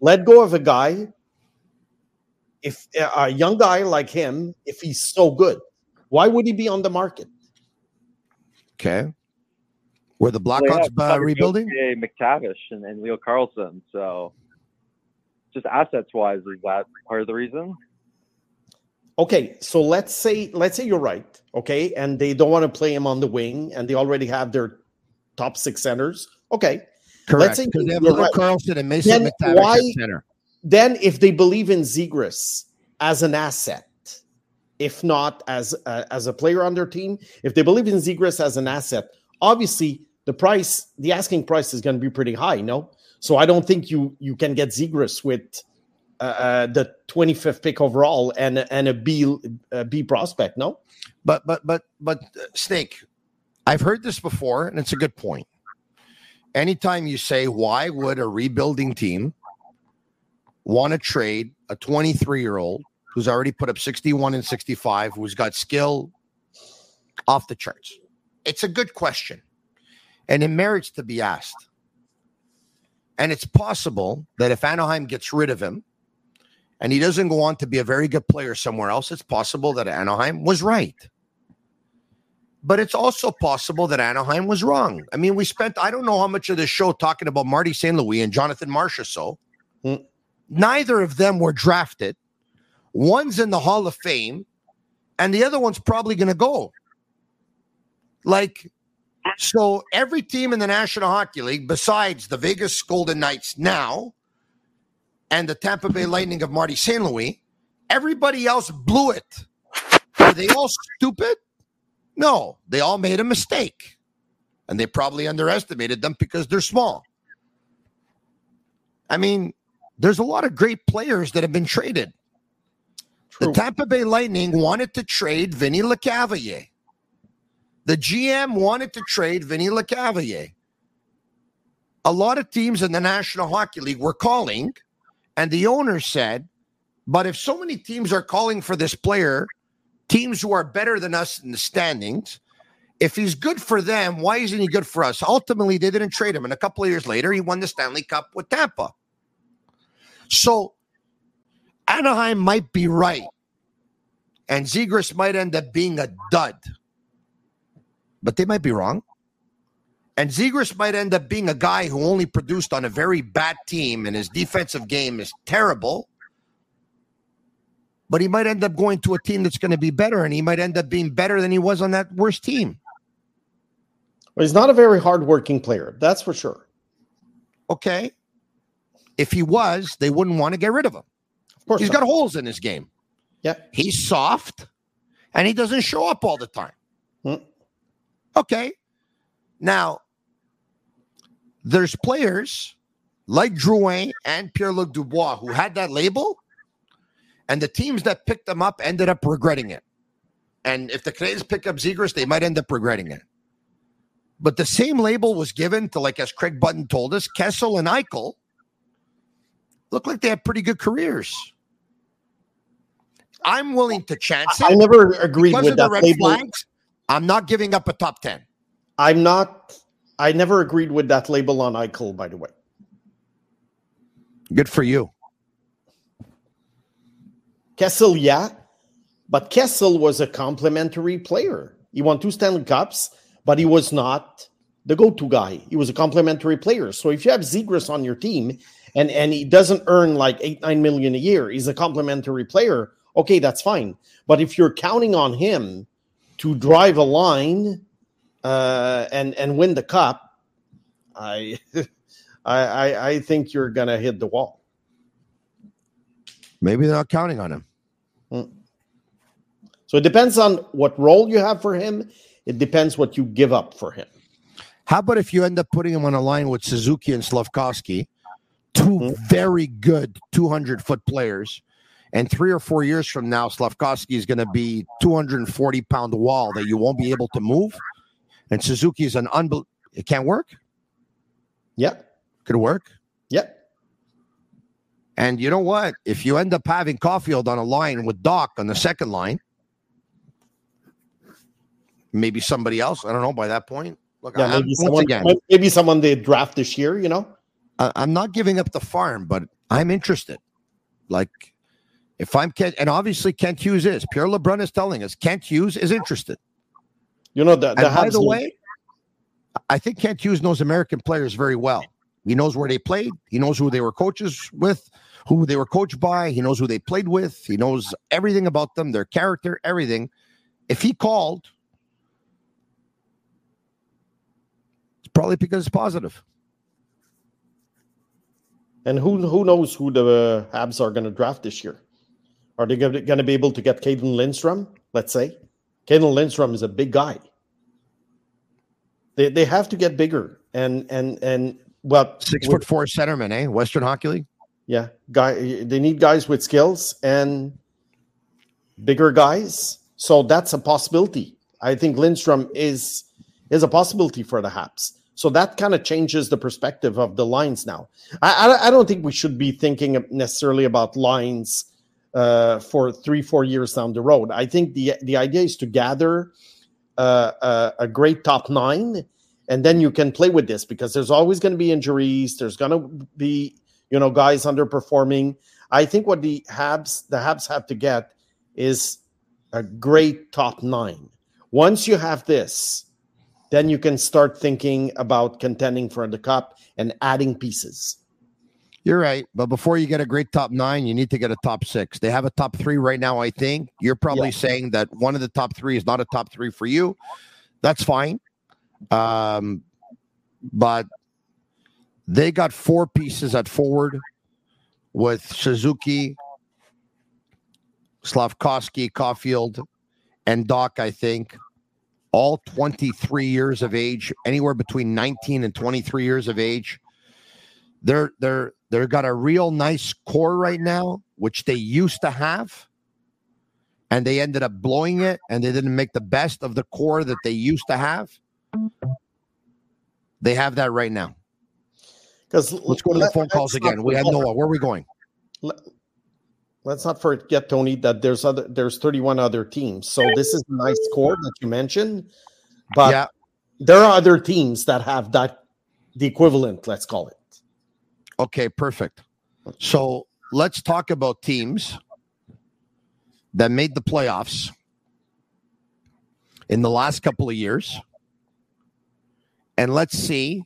let go of a guy if a young guy like him if he's so good why would he be on the market Okay. Were the Well, Blackhawks have uh, rebuilding? Yeah, McTavish and, and Leo Carlsson. So, just assets wise, is that part of the reason? okay so let's say let's say you're right okay and they don't want to play him on the wing and they already have their top six centers okay Correct. say Because they have right. Carlsson and Mason Then McTavish why- center. then if they believe in Zegras as an asset, if not as a, as a player on their team, if they believe in Zegras as an asset, obviously the price, the asking price is going to be pretty high. No, so I don't think you you can get Zegras with uh, uh, the 25th pick overall and and a B a B prospect. No, But but but but uh, Snake, I've heard this before, and it's a good point. Anytime you say, why would a rebuilding team want to trade a 23 year old who's already put up 61 and 65, who's got skill off the charts? It's a good question, and it merits to be asked. And it's possible that if Anaheim gets rid of him and he doesn't go on to be a very good player somewhere else, it's possible that Anaheim was right. But it's also possible that Anaheim was wrong. I mean, we spent, I don't know how much of the show talking about Marty St. Louis and Jonathan so. Hmm. Neither of them were drafted. One's in the Hall of Fame, and the other one's probably going to go. Like, so every team in the National Hockey League, besides the Vegas Golden Knights now and the Tampa Bay Lightning of Marty St. Louis, everybody else blew it. Were they all stupid? No, they all made a mistake. And they probably underestimated them because they're small. I mean, there's a lot of great players that have been traded. The Tampa Bay Lightning wanted to trade Vinny LeCavalier. The GM wanted to trade Vinny LeCavalier. A lot of teams in the National Hockey League were calling, and the owner said, but if so many teams are calling for this player, teams who are better than us in the standings, if he's good for them, why isn't he good for us? Ultimately, they didn't trade him. And a couple of years later, he won the Stanley Cup with Tampa. So Anaheim might be right. And Zegras might end up being a dud. But they might be wrong. And Zegras might end up being a guy who only produced on a very bad team and his defensive game is terrible. But he might end up going to a team that's going to be better and he might end up being better than he was on that worst team. Well, he's not a very hardworking player. That's for sure. Okay. If he was, they wouldn't want to get rid of him. Of course, He's not. got holes in his game. Yeah. He's soft and he doesn't show up all the time. Hmm. Okay. Now, there's players like Drouin and Pierre Luc Dubois who had that label, and the teams that picked them up ended up regretting it. And if the Canadiens pick up Zegras, they might end up regretting it. But the same label was given to, like as Craig Button told us, Kessel and Eichel look like they have pretty good careers. I'm willing to chance it. I never agreed because with that label. flags. I'm not giving up a top ten. I'm not. I never agreed with that label on Eichel. By the way, Good for you. Kessel, yeah, but Kessel was a complementary player. He won two Stanley Cups, but he was not the go-to guy. He was a complementary player. So if you have Zegras on your team and and he doesn't earn like eight nine million a year, he's a complementary player. Okay, that's fine. But if you're counting on him to drive a line uh, and and win the cup, I I I, I think you're gonna hit the wall. Maybe they're not counting on him. So it depends on what role you have for him. It depends what you give up for him. How about if you end up putting him on a line with Suzuki and Slavkovsky, 2 Mm-hmm. very good 200 foot players, and three or four years from now, Slavkovsky is going to be 240 pound wall that you won't be able to move, and Suzuki is an unbel. It can't work. Yeah, Could work. And you know what? If you end up having Caufield on a line with Dach on the second line, maybe somebody else. I don't know. By that point, look, Yeah, I'm, maybe someone, again, maybe someone they draft this year. You know, I- I'm not giving up the farm, but I'm interested. Like, if I'm Kent, and obviously Kent Hughes is. Pierre LeBrun is telling us Kent Hughes is interested. you know the, the by the way, I think Kent Hughes knows American players very well. He knows where they played. He knows who they were coaches with, who they were coached by. He knows who they played with. He knows everything about them, their character, everything. If he called, it's probably because it's positive. and who who knows who the Habs are going to draft this year? Are they going to be able to get Cayden Lindstrom? Let's say Cayden Lindstrom is a big guy. They they have to get bigger and and and well Six foot four centerman, eh? Western Hockey League. Yeah, guy. They need guys with skills and bigger guys. So that's a possibility. I think Lindstrom is is a possibility for the Habs. So that kind of changes the perspective of the lines now. I, I I don't think we should be thinking necessarily about lines uh, for three four years down the road. I think the the idea is to gather uh, a, a great top nine, and then you can play with this because there's always going to be injuries. There's going to be you know guys underperforming. I think what the Habs the Habs have to get is a great top nine. Once you have this, then you can start thinking about contending for the cup and adding pieces. You're right. But before you get a great top nine, you need to get a top six. They have a top three right now, I think. You're probably Yeah. saying that one of the top three is not a top three for you. That's fine. Um, but they got four pieces at forward with Suzuki, Slavkovsky, Caufield, and Dach, I think. All 23 years of age, anywhere between 19 and 23 years of age they're they're they're got a real nice core right now, which they used to have, and they ended up blowing it, and they didn't make the best of the core that they used to have. They have that right now. Because Let's go to the phone calls again. We had Noah. Where are we going? Let's not forget, Tony, that there's other there's 31 other teams. So this is a nice score that you mentioned, but Yeah. there are other teams that have that the equivalent. Let's call it. Okay, perfect. So let's talk about teams that made the playoffs in the last couple of years. And let's see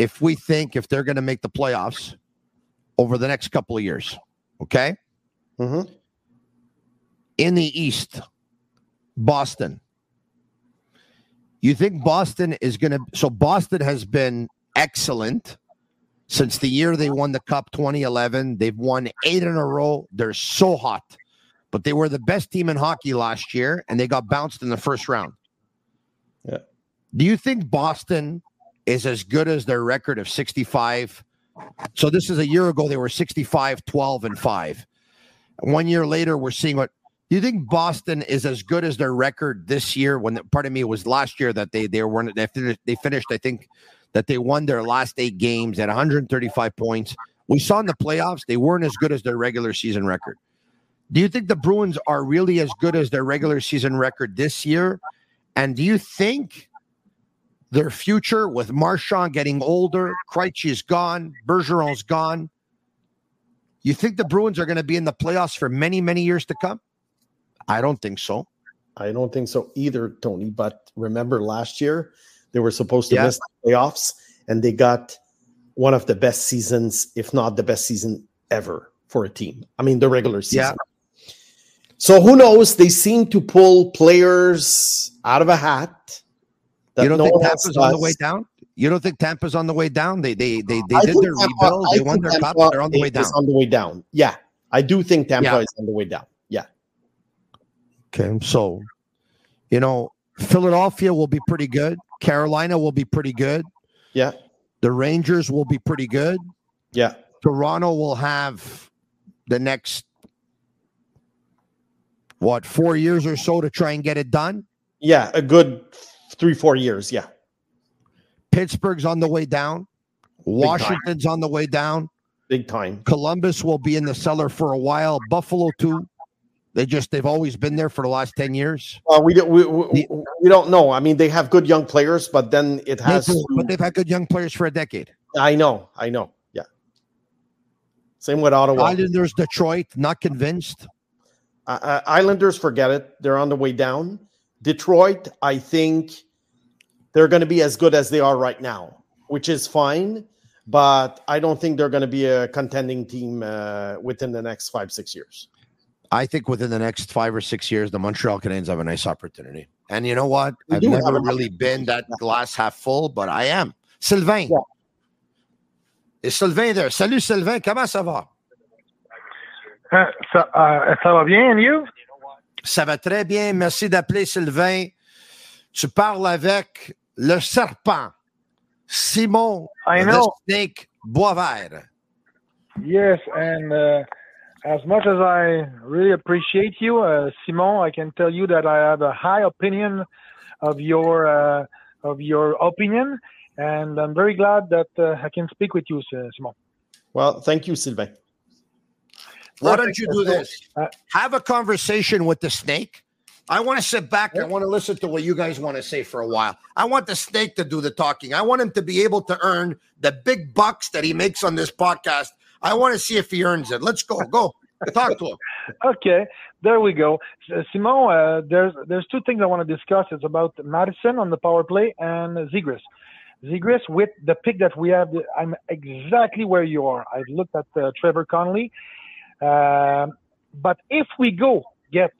if we think if they're going to make the playoffs over the next couple of years. Okay. Mhm. In the East, Boston. You think Boston is going to? So Boston has been excellent since the year they won the Cup 2011. They've won eight in a row. They're so hot, but they were the best team in hockey last year, and they got bounced in the first round. Yeah. Do you think Boston is as good as their record of 65? So this is a year ago, they were 65, 12, and 5. One year later, we're seeing what Do you think Boston is as good as their record this year? When pardon me, it was last year that they they were they finished, they finished. I think that they won their last eight games at 135 points. We saw in the playoffs they weren't as good as their regular season record. Do you think the Bruins are really as good as their regular season record this year? And do you think their future with Marchand getting older, Krejci is gone, Bergeron's gone? You think the Bruins are going to be in the playoffs for many, many years to come? I don't think so. I don't think so either, Tony. But remember last year, they were supposed to Yeah. miss the playoffs, and they got one of the best seasons, if not the best season ever for a team. I mean, the regular season. So who knows? They seem to pull players out of a hat. You don't no think Tampa's on the way down? You don't think Tampa's on the way down? They they they, they I did their Tampa- rebuild. I They won their cup. They're on the way down. On the way down. Yeah, I do think Tampa Yeah. is on the way down. Yeah. Okay, so you know Philadelphia will be pretty good. Carolina will be pretty good. Yeah. The Rangers will be pretty good. Yeah. Toronto will have the next what four years or so to try and get it done. Yeah, a good three, four years. Yeah. Pittsburgh's on the way down. Washington's on the way down. Big time. Columbus will be in the cellar for a while. Buffalo too. They just they've always been there for the last ten years. Uh, we, don't, we, we, we don't know. I mean, they have good young players, but then it They has. do, to- but they've had good young players for a decade. I know. I know. Yeah. Same with Ottawa. Islanders, Detroit, not convinced. Uh, uh, Islanders, forget it. They're on the way down. Detroit, I think they're going to be as good as they are right now, which is fine. But I don't think they're going to be a contending team uh, within the next five, six years. I think within the next five or six years, the Montreal Canadiens have a nice opportunity. And you know what? We I've never really been that glass half full, but I am. Sylvain. Is Sylvain there? Salut Sylvain, comment ça va? Hein, Ça, euh, ça va bien, and you? Ça va très bien. Merci d'appeler Sylvain. Tu parles avec le serpent, Simon I the know. Snake Boisvert. Yes, and uh, as much as I really appreciate you, uh, Simon, I can tell you that I have a high opinion of your uh, of your opinion, and I'm very glad that uh, I can speak with you, uh, Simon. Well, thank you, Sylvain. Why don't you do this? Have a conversation with the snake. I want to sit back. I want to listen to what you guys want to say for a while. I want the snake to do the talking. I want him to be able to earn the big bucks that he makes on this podcast. I want to see if he earns it. Let's go. Go. Talk to him. Okay, there we go. S- Simon, uh, there's there's two things I want to discuss. It's about Madison on the power play and Zegras. Zegras, with the pick that we have, I'm exactly where you are. I've looked at uh, Trevor Connelly. Um, but if we go get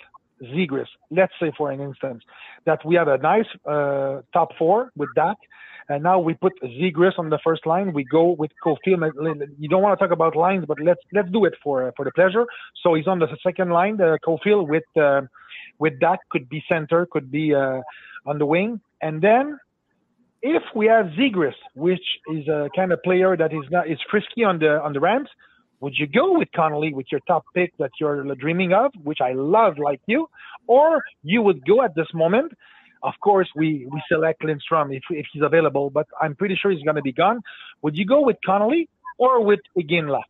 Zegras, let's say for an instance, that we have a nice uh, top four with that, and now we put Zegras on the first line. We go with Caufield. You don't want to talk about lines, but let's let's do it for for the pleasure. So he's on the second line, the Caufield with uh, with that could be center, could be uh, on the wing, and then if we have Zegras, which is a kind of player that is not is frisky on the on the ramps, would you go with Connelly with your top pick that you're dreaming of, which I love like you, or you would go at this moment? Of course, we we select Lindstrom if if he's available, but I'm pretty sure he's going to be gone. Would you go with Connelly or with Iginla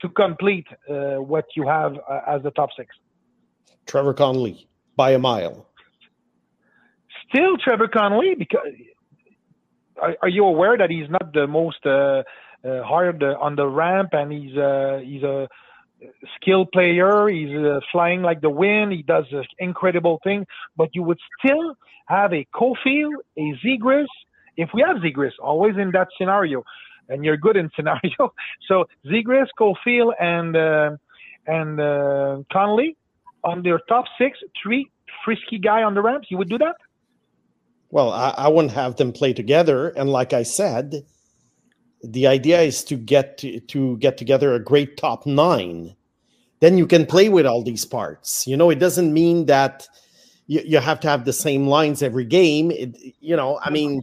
to complete uh, what you have uh, as the top six? Trevor Connelly by a mile. Still Trevor Connolly because are, are you aware that he's not the most uh, uh, uh, on the ramp and he's he's a skilled player. He's uh, flying like the wind. He does incredible thing. But you would still have a Caufield, a Zegras. If we have Zegras, always in that scenario, and you're good in scenario. So Zegras, Caufield, and uh, and uh, on their top six, three frisky guy on the ramps. You would do that? Well, I, I wouldn't have them play together. And like I said, the idea is to get to, to get together a great top nine. Then you can play with all these parts. You know, it doesn't mean that you, you have to have the same lines every game. It, you know, I mean,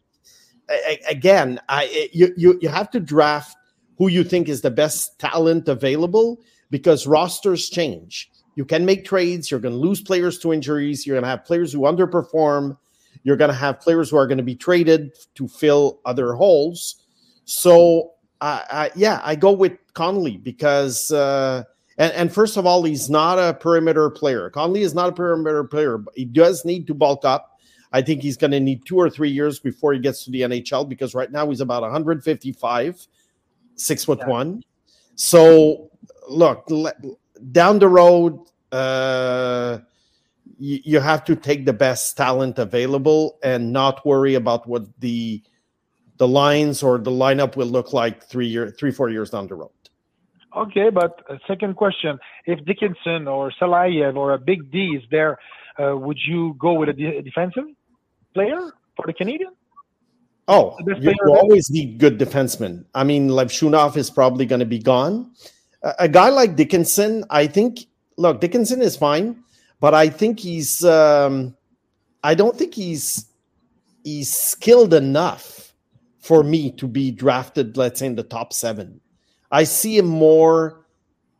again, I you, you you have to draft who you think is the best talent available because rosters change. you can make trades. You're going to lose players to injuries. You're going to have players who underperform. You're going to have players who are going to be traded to fill other holes. So, uh, yeah, I go with Connelly because, uh, and, and, first of all, he's not a perimeter player. Connelly is not a perimeter player, but he does need to bulk up. I think he's going to need two or three years before he gets to the NHL because right now he's about 155, six foot yeah. one. So, look, down the road, uh, you, you have to take the best talent available and not worry about what the the lines or the lineup will look like three year, three four years down the road. Okay, but second question: If Dickinson or Silayev or a Big D is there, uh, would you go with a de- defensive player for the Canadian? Oh, you, you always need good defensemen. I mean, Levshunov is probably going to be gone. A, a, guy like Dickinson, I think. Look, Dickinson is fine, but I think he's. Um, I don't think he's he's skilled enough for me to be drafted. Let's say in the top seven. I see him more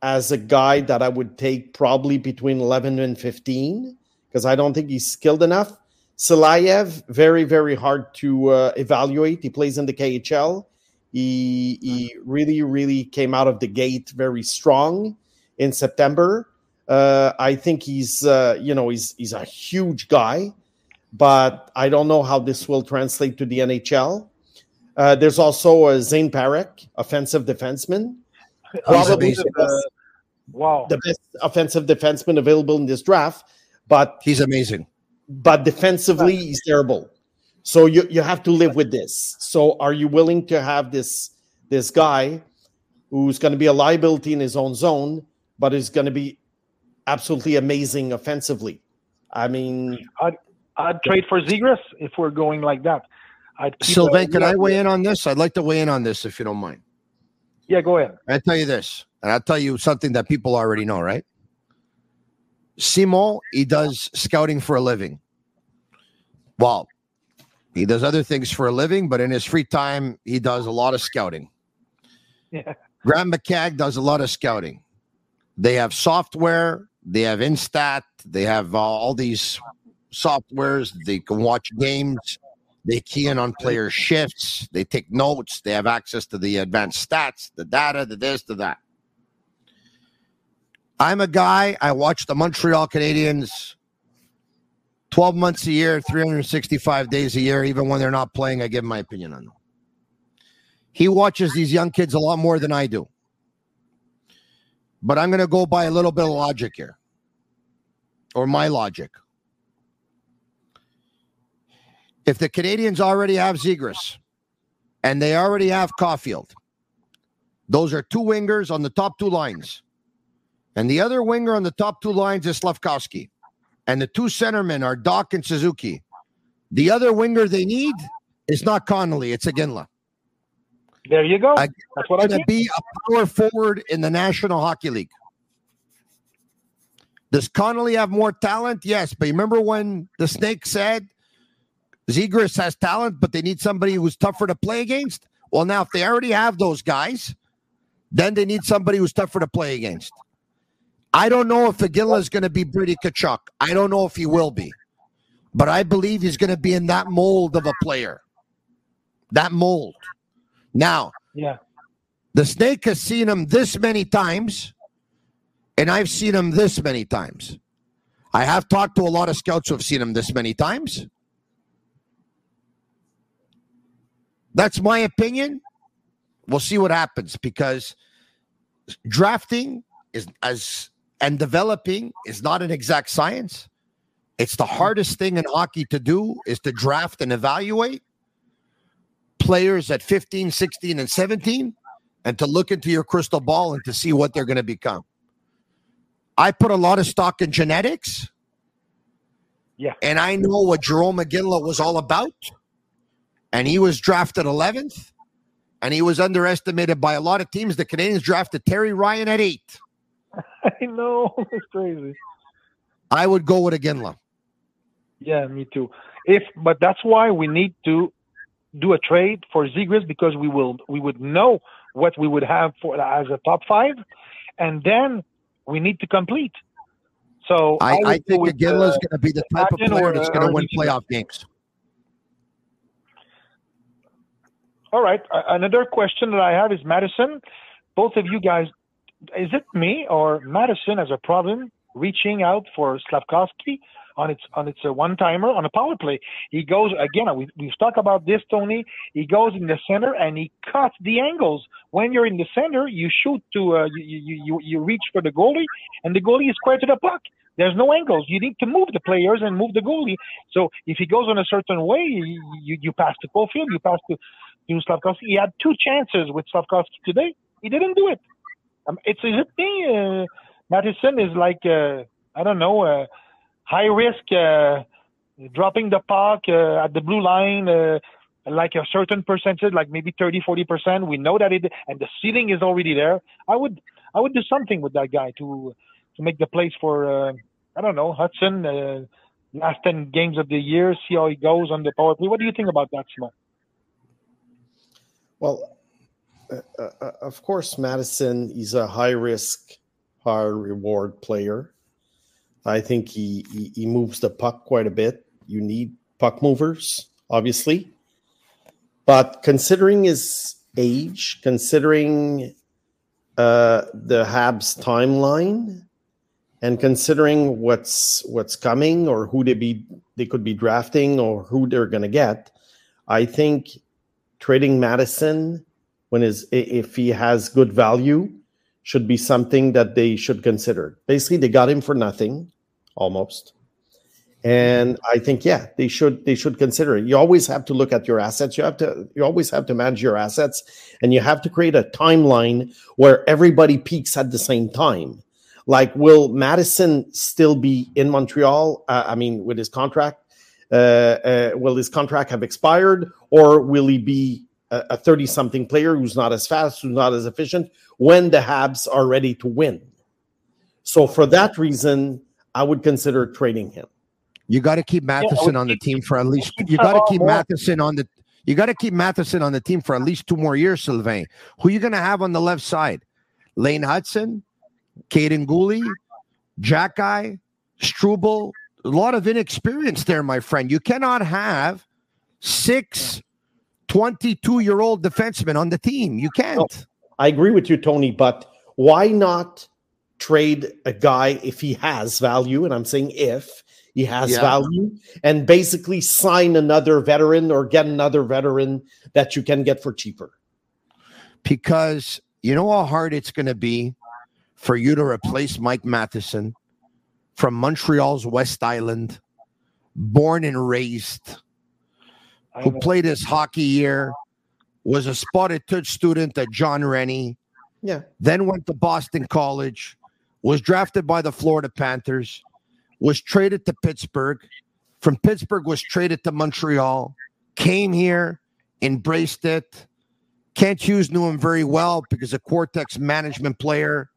as a guy that I would take probably between eleven and fifteen because I don't think he's skilled enough. Silayev, very, very hard to uh, evaluate. He plays in the KHL. He, he really, really came out of the gate very strong in September. Uh, I think he's, uh, you know, he's he's a huge guy, but I don't know how this will translate to the NHL. Uh, there's also a Zane Parekh, offensive defenseman, probably the best, wow, the best offensive defenseman available in this draft. But he's amazing but defensively he's terrible. So you you have to live with this. So are you willing to have this this guy who's going to be a liability in his own zone, but is going to be absolutely amazing offensively? I mean, I'd, I'd trade for Zegras if we're going like that. I'd Sylvain, can I weigh in on this? I'd like to weigh in on this if you don't mind. Yeah, go ahead. I tell you this, and I'll tell you something that people already know, right? Simon, he does scouting for a living. Well, he does other things for a living, but in his free time, he does a lot of scouting. Yeah. Graham McCagg does a lot of scouting. They have software, they have Instat, they have uh, all these softwares. They can watch games, they key in on player shifts, they take notes, they have access to the advanced stats, the data, the this, the that. I'm a guy, I watch the Montreal Canadiens 12 months a year, 365 days a year, even when they're not playing, I give my opinion on them. He watches these young kids a lot more than I do. But I'm going to go by a little bit of logic here, or my logic. If the Canadians already have Zegras and they already have Caufield, those are two wingers on the top two lines. And the other winger on the top two lines is Slafkovsky. And the two centermen are Dach and Suzuki. The other winger they need is not Connelly, it's Iginla. There you go. That's what I'm going to be a power forward in the National Hockey League. Does Connelly have more talent? Yes. But remember when the Snake said Zegras has talent, but they need somebody who's tougher to play against? Well, now, if they already have those guys, then they need somebody who's tougher to play against. I don't know if Iginla is going to be Brady Tkachuk. I don't know if he will be, but I believe he's going to be in that mold of a player. That mold. Now, yeah, the snake has seen him this many times, and I've seen him this many times. I have talked to a lot of scouts who have seen him this many times. That's my opinion. We'll see what happens because drafting is as and developing is not an exact science. It's the hardest thing in hockey to do is to draft and evaluate players at 15, 16, and 17 and to look into your crystal ball and to see what they're going to become. I put a lot of stock in genetics. Yeah. And I know what Jarome Iginla was all about. And he was drafted 11th. And he was underestimated by a lot of teams. The Canadians drafted Terry Ryan at eight. I know it's crazy. I would go with Iginla. Yeah, me too. If but that's why we need to do a trade for Zegras because we will we would know what we would have for as a top five, and then we need to complete. So I, would I think with, Iginla is uh, going to be the type of player that's going to win playoff games. All right. Another question that I have is Madison. Both of you guys, is it me or Madison has a problem reaching out for Slafkovsky on its on its uh, one timer on a power play? He goes again. We we've talked about this, Tony. He goes in the center and he cuts the angles. When you're in the center, you shoot to uh, you, you you you reach for the goalie, and the goalie is square to the puck. There's no angles. You need to move the players and move the goalie. So if he goes on a certain way, you, you, pass to Caufield, you pass to, to Slafkovsky. He had two chances with Slafkovsky today. He didn't do it. Um, it's a it me? Uh, Madison is like uh, I don't know, uh, high risk, uh, dropping the puck uh, at the blue line. Uh, like a certain percentage, like maybe 30, 40 percent. We know that it, and the ceiling is already there. I would, I would do something with that guy to, to make the place for, I don't know, Hutson, last 10 games of the year, see how he goes on the power play. What do you think about that, Simon? Well, uh, uh, of course, Madison, is a high risk, high reward player. I think he, he, he moves the puck quite a bit. You need puck movers, obviously. But considering his age, considering uh, the Habs timeline, and considering what's what's coming or who they be they could be drafting or who they're going to get, I think trading Madison when is if he has good value should be something that they should consider. Basically, they got him for nothing, almost. And I think yeah, they should they should consider it. You always have to look at your assets. You have to you always have to manage your assets, and you have to create a timeline where everybody peaks at the same time. Like, will Madison still be in Montreal? Uh, I mean, with his contract, Uh, uh, will his contract have expired, or will he be a thirty-something player who's not as fast, who's not as efficient when the Habs are ready to win? So, for that reason, I would consider trading him. You got to keep Matheson on the team for at least. You got to keep Matheson on the. You got to keep Matheson on the team for at least two more years, Sylvain. Who you going to have on the left side? Lane Hutson, Kaiden Guhle, Jack Struble. A lot of inexperience there, my friend. You cannot have six 22 year old defensemen on the team. You can't. I agree with you, Tony, but why not trade a guy if he has value? And I'm saying if he has Yeah. value and basically sign another veteran or get another veteran that you can get for cheaper. because you know how hard it's going to be for you to replace Mike Matheson from Montreal's West Island, born and raised, who played his hockey year, was a spotted touch student at John Rennie, Yeah. then went to Boston College, was drafted by the Florida Panthers, was traded to Pittsburgh, from Pittsburgh was traded to Montreal, came here, embraced it. Kent Hughes knew him very well because a Quartexx management player.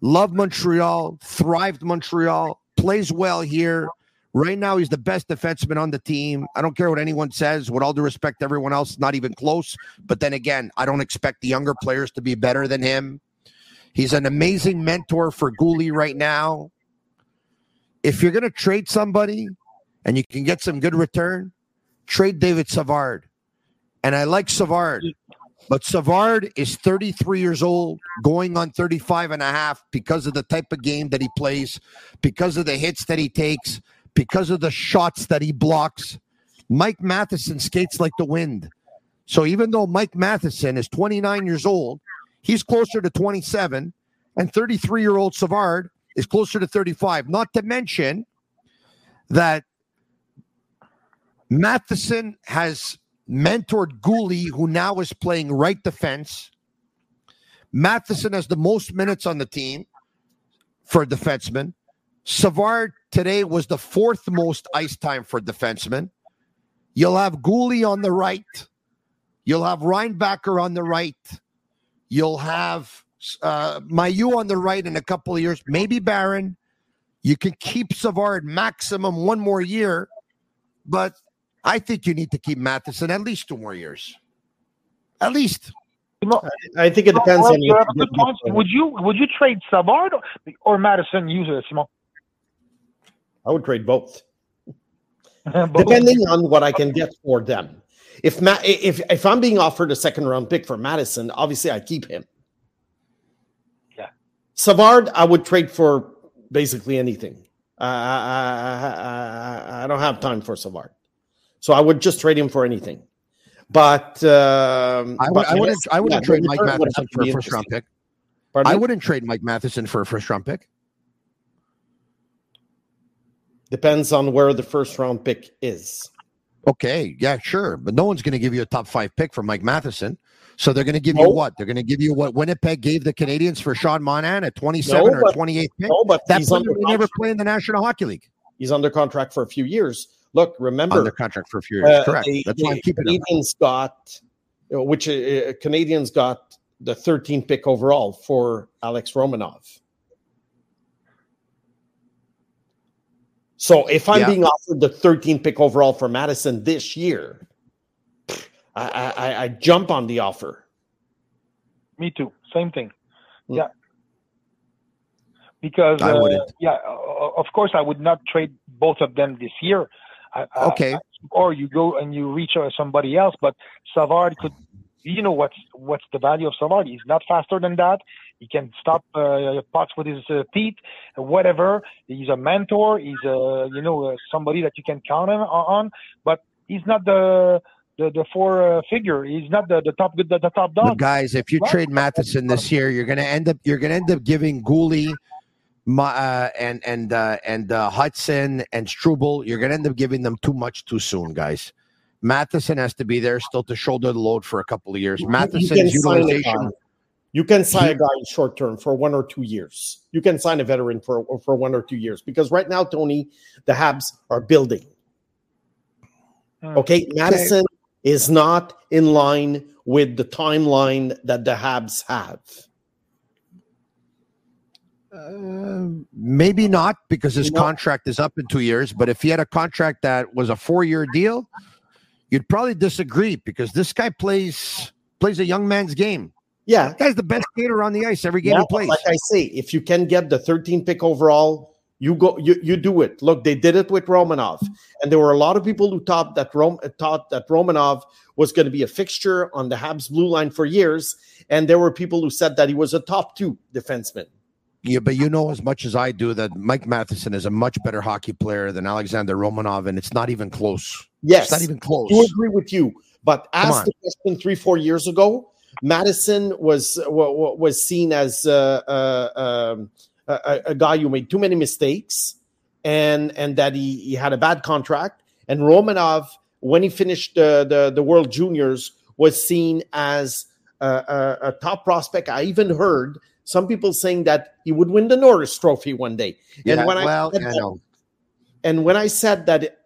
Loved Montreal, thrived Montreal, plays well here. Right now, he's the best defenseman on the team. I don't care what anyone says. With all due respect everyone else, not even close. But then again, I don't expect the younger players to be better than him. He's an amazing mentor for Guhle right now. If you're going to trade somebody and you can get some good return, trade David Savard. And I like Savard, but Savard is 33 years old, going on 35 and a half because of the type of game that he plays, because of the hits that he takes, because of the shots that he blocks. Mike Matheson skates like the wind. So even though Mike Matheson is 29 years old, he's closer to 27, and 33 year old Savard is closer to 35. Not to mention that Matheson has mentored Guhle, who now is playing right defense. Matheson has the most minutes on the team for a defenseman. Savard today was the fourth most ice time for a defenseman. You'll have Guhle on the right. You'll have Reinbacher on the right. You'll have uh, Mailloux on the right in a couple of years, maybe Barron. You can keep Savard maximum one more year, but I think you need to keep Matheson at least two more years. At least. I think it depends Well, on you what have a you good get point. for him. Would you would you trade Savard or, or Madison? Use it, Simon. I would trade both, depending on what I can get for them. If Ma- if if I'm being offered a second round pick for Madison, obviously I keep him. Yeah. Savard, I would trade for basically anything. I, I, I, I don't have time for Savard, so I would just trade him for anything. But um, I, would, but I wouldn't. I wouldn't yeah, trade Mike Matheson for a first round pick. Pardon I me? wouldn't trade Mike Matheson for a first round pick. Depends on where the first round pick is. Okay, yeah, sure, but no one's going to give you a top five pick for Mike Matheson. So they're going to give you what? They're going to give you what Winnipeg gave the Canadians for Sean Monahan at 27 No, or but- 28 pick. no, but that he's player never play in the National Hockey League. He's under contract for a few years. Look, remember Under contract for a few years. uh, Correct. the- That's why I'm the keeping him. Canadians got, which uh, Canadians got the 13th pick overall for Alex Romanov. So if I'm Yeah. being offered the 13th pick overall for Madison this year, I, I, I- I jump on the offer. Me too. Same thing. Hmm. Yeah. Because I uh, wouldn't. yeah, of course I would not trade both of them this year. I, I- Okay. or you go and you reach somebody else, but Savard could. You know what's what's the value of Savard? He's not faster than that. He can stop uh, pucks with his uh, feet, whatever. He's a mentor. He's a you know uh, somebody that you can count on, on. But he's not the the, the four uh, figure. He's not the, the top the, the top But dog. guys, if you Right. trade Matheson this year, you're going to end up you're to end up giving Guhle, Ma, uh, and and uh, and uh, Hutson and Struble. You're going to end up giving them too much too soon, guys. Matheson has to be there still to shoulder the load for a couple of years. You can Matheson's sign a utilization. guy. You can sign a guy in short term for one or two years. You can sign a veteran for for one or two years because right now, Tony, the Habs are building. Hmm. Okay, Madison is not in line with the timeline that the Habs have. Uh, maybe not because his No. contract is up in two years. But if he had a contract that was a four-year deal, you'd probably disagree because this guy plays plays a young man's game. Yeah, That guy's the best skater on the ice every game Yeah, he plays. Like I say, if you can get the 13 pick overall, you go you, you do it. Look, they did it with Romanov. And there were a lot of people who thought that Rom thought that Romanov was going to be a fixture on the Habs blue line for years. And there were people who said that he was a top two defenseman. Yeah, but you know as much as I do that Mike Matheson is a much better hockey player than Alexander Romanov, and it's not even close. Yes. It's not even close. I do agree with you. But ask the question three, four years ago, Madison was wa- wa- was seen as uh, uh, um, a, a- a guy who made too many mistakes and and that he, he had a bad contract. And Romanov, when he finished the the, the World Juniors, was seen as a, a, a top prospect. I even heard some people saying that he would win the Norris Trophy one day. Yeah, and when well, I said I that- and when I said that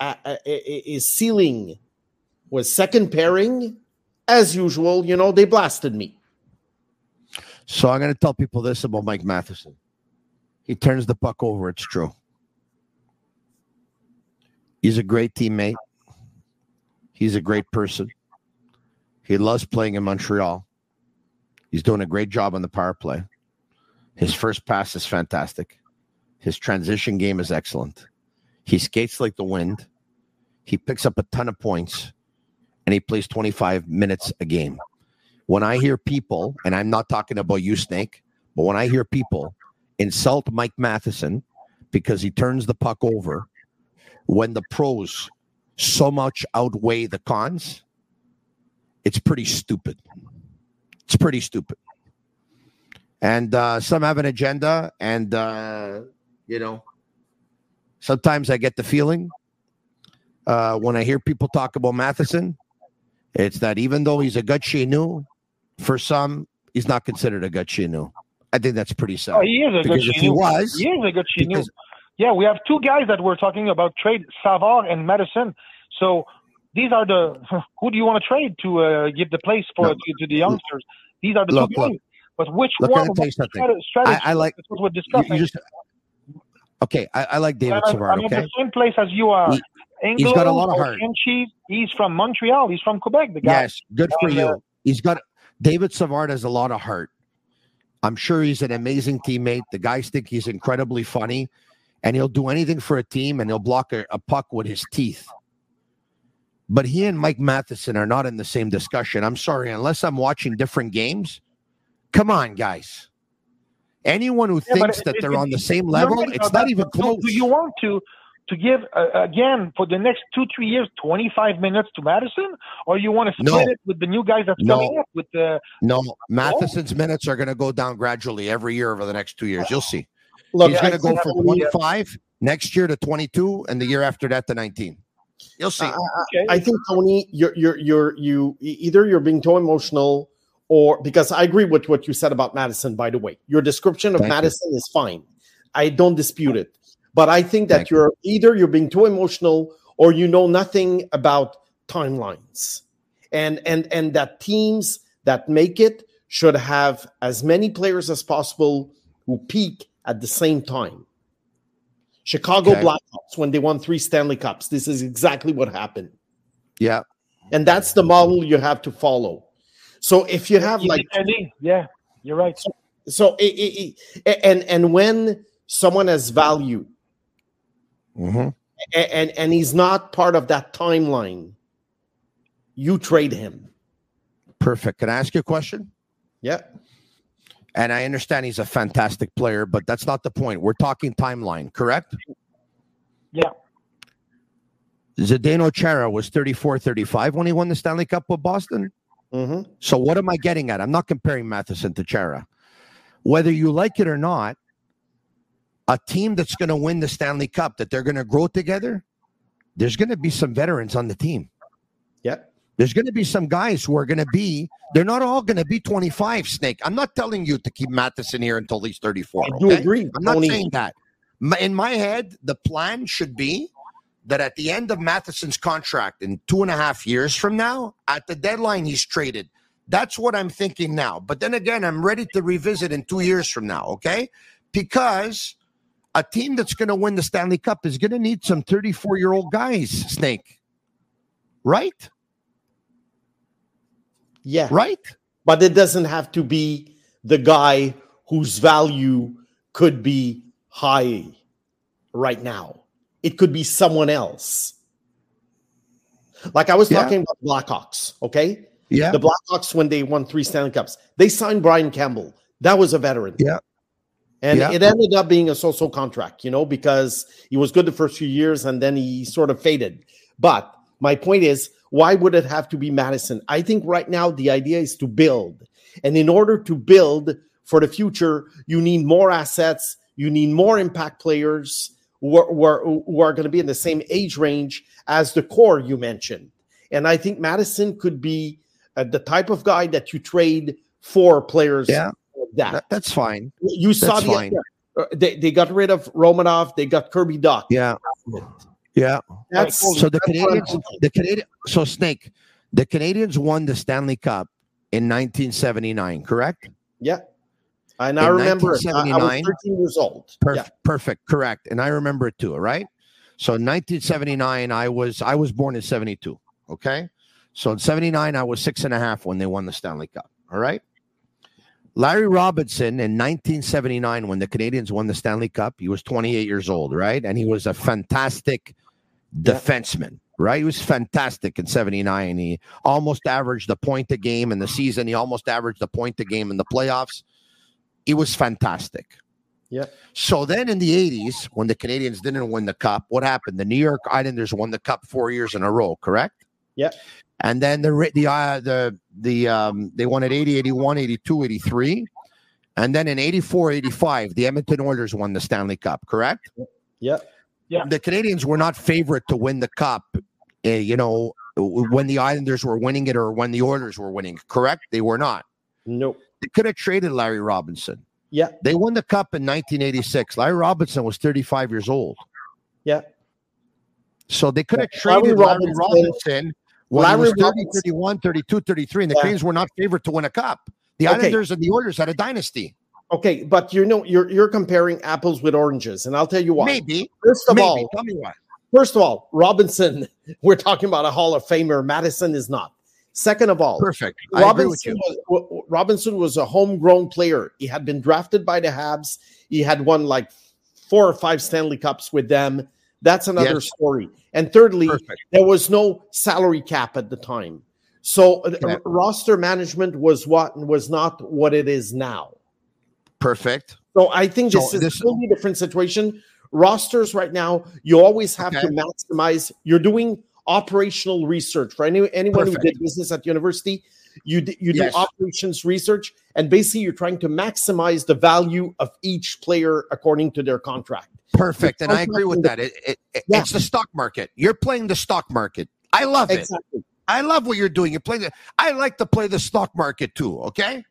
uh, uh, his ceiling was second pairing, as usual, you know, they blasted me. So I'm going to tell people this about Mike Matheson. He turns the puck over. It's true. He's a great teammate. He's a great person. He loves playing in Montreal. He's doing a great job on the power play. His first pass is fantastic. His transition game is excellent. He skates like the wind. He picks up a ton of points and he plays 25 minutes a game. When I hear people, and I'm not talking about you, Snake, but when I hear people insult Mike Matheson because he turns the puck over when the pros so much outweigh the cons, it's pretty stupid. It's pretty stupid. And uh, some have an agenda, and uh, you know, sometimes I get the feeling uh, when I hear people talk about Matheson, it's that even though he's a gut Chinook, for some, he's not considered a gut Chinook. I think that's pretty sad. Oh, he is a because if he was, He is a because- Yeah, we have two guys that we're talking about trade, Savard and Madison. So these are the who do you want to trade to uh, give the place for No. to, to the youngsters? These are the Look, two look. But which Look, one? You something. Strategy. I, I like what we're you, discussing. you just okay. I, I like David Savard. I'm Okay, the same place as you are. He- Anglo, he's got a lot of heart. Oshie, he's from Montreal. He's from Quebec. The guy. yes, good for And, uh, you. He's got David Savard has a lot of heart. I'm sure he's an amazing teammate. The guys think he's incredibly funny, and he'll do anything for a team and he'll block a, a puck with his teeth. But he and Mike Matheson are not in the same discussion. I'm sorry, unless I'm watching different games. Come on, guys. Anyone who Yeah, thinks it- that it- they're it- on the same level, right it's about not even close. Do you want to to give uh, again for the next two three years 25 minutes to Madison, or you want to split No. it with the new guys that's No. coming up with the No, Matheson's minutes are going to go down gradually every year over the next two years. You'll see. Look, He's going to go from Tony- 25 next year to 22, and the year after that to 19. You'll see. Uh, uh, uh, I, I- I think Tony, you're you're you're you either you're being too emotional or because I agree with what you said about Madison. By the way, your description of Thank you. Madison is fine. I don't dispute it, but I think that Thank you. you're either you're being too emotional or you know nothing about timelines, and and and that teams that make it should have as many players as possible who peak at the same time. Chicago Okay. Blackhawks when they won three Stanley Cups. This is exactly what happened. Yeah. And that's the model you have to follow. So if you have like yeah, you're right. so it, it, it- and and when someone has value Mm-hmm. a- and and he's not part of that timeline, you trade him. Perfect. Can I ask you a question? Yeah. And I understand he's a fantastic player, but that's not the point. We're talking timeline, correct? Yeah. Zdeno Chara was 34 35 when he won the Stanley Cup with Boston. Mm-hmm. So, what am I getting at? I'm not comparing Matheson to Chara. Whether you like it or not, a team that's going to win the Stanley Cup, that they're going to grow together, there's going to be some veterans on the team. There's going to be some guys who are going to be, they're not all going to be 25, Snake. I'm not telling you to keep Matheson here until he's 34. I do okay? agree, I'm not Tony. saying that. In my head, the plan should be that at the end of Matheson's contract in two and a half years from now, at the deadline, he's traded. That's what I'm thinking now. But then again, I'm ready to revisit in two years from now, okay? Because a team that's going to win the Stanley Cup is going to need some 34 year old guys, Snake. Right? Yeah. Right? But it doesn't have to be the guy whose value could be high right now. It could be someone else. Like I was Yeah. talking about Blackhawks, okay? Yeah. The Blackhawks, when they won three Stanley Cups, they signed Brian Campbell. That was a veteran. Yeah. And Yeah. it ended up being a so-so contract, you know, because he was good the first few years and then he sort of faded. But my point is, why would it have to be Madison? I think right now the idea is to build. And in order to build for the future, you need more assets, you need more impact players who are, who are, who are going to be in the same age range as the core you mentioned. And I think Madison could be uh, the type of guy that you trade for players Yeah. like that. That- that's fine. You saw That's the fine. uh, they, they got rid of Romanov, they got Kirby Dach. Yeah. Yeah. That's so the that's Canadians, the Canadian, so Snake, the Canadians won the Stanley Cup in 1979, correct? Yeah. And I In remember it. I, I was 1979? 13 years old. Perf- Yeah. Perfect, correct, and I remember it too. right? So in 1979, I was I was born in 72. Okay. So in 79, I was six and a half when they won the Stanley Cup. All right. Larry Robinson in 1979, when the Canadians won the Stanley Cup, he was 28 years old, right? And he was a fantastic defenseman, right? He was fantastic in 79. He almost averaged a point a game in the season. He almost averaged a point a game in the playoffs. He was fantastic. Yeah. So then in the 80s, when the Canadians didn't win the cup, what happened? The New York Islanders won the cup four years in a row, correct? Yeah. And then the the uh, the the um they won at 80, 81, 82, 83. And then in 84, 85, the Edmonton Oilers won the Stanley Cup, correct? Yeah. Yeah. The Canadians were not favorite to win the cup, uh, you know, when the Islanders were winning it or when the Oilers were winning, correct? They were not. Nope. They could have traded Larry Robinson. Yeah. They won the cup in 1986. Larry Robinson was 35 years old. Yeah. So they could have Yeah, traded Larry Robinson- Robinson when Larry he was 30, Robinson- 31, 32, 33, and the Yeah. Canadians were not favored to win a cup. The Okay. Islanders and the Oilers had a dynasty. Okay, but you know you're you're comparing apples with oranges, and I'll tell you why. Maybe. First of Maybe. all, Tell me why. first of all, Robinson, we're talking about a Hall of Famer. Madison is not. Second of all, Perfect. I agree with Robinson was, Robinson was a homegrown player. He had been drafted by the Habs. He had won like four or five Stanley Cups with them. That's another Yes. story. And thirdly, Perfect. there was no salary cap at the time. So uh, Yeah. roster management was what was not what it is now. Perfect. So I think this So is this- a totally different situation. Rosters right now, you always have Okay. to maximize. You're doing operational research for any, anyone Perfect. who did business at university. You d- you Yes. do operations research, and basically you're trying to maximize the value of each player according to their contract. Perfect. And I agree with that. It, it, it- Yeah. It's the stock market. You're playing the stock market. I love it. I love what you're doing. You're playing the, I like to play the stock market too, okay?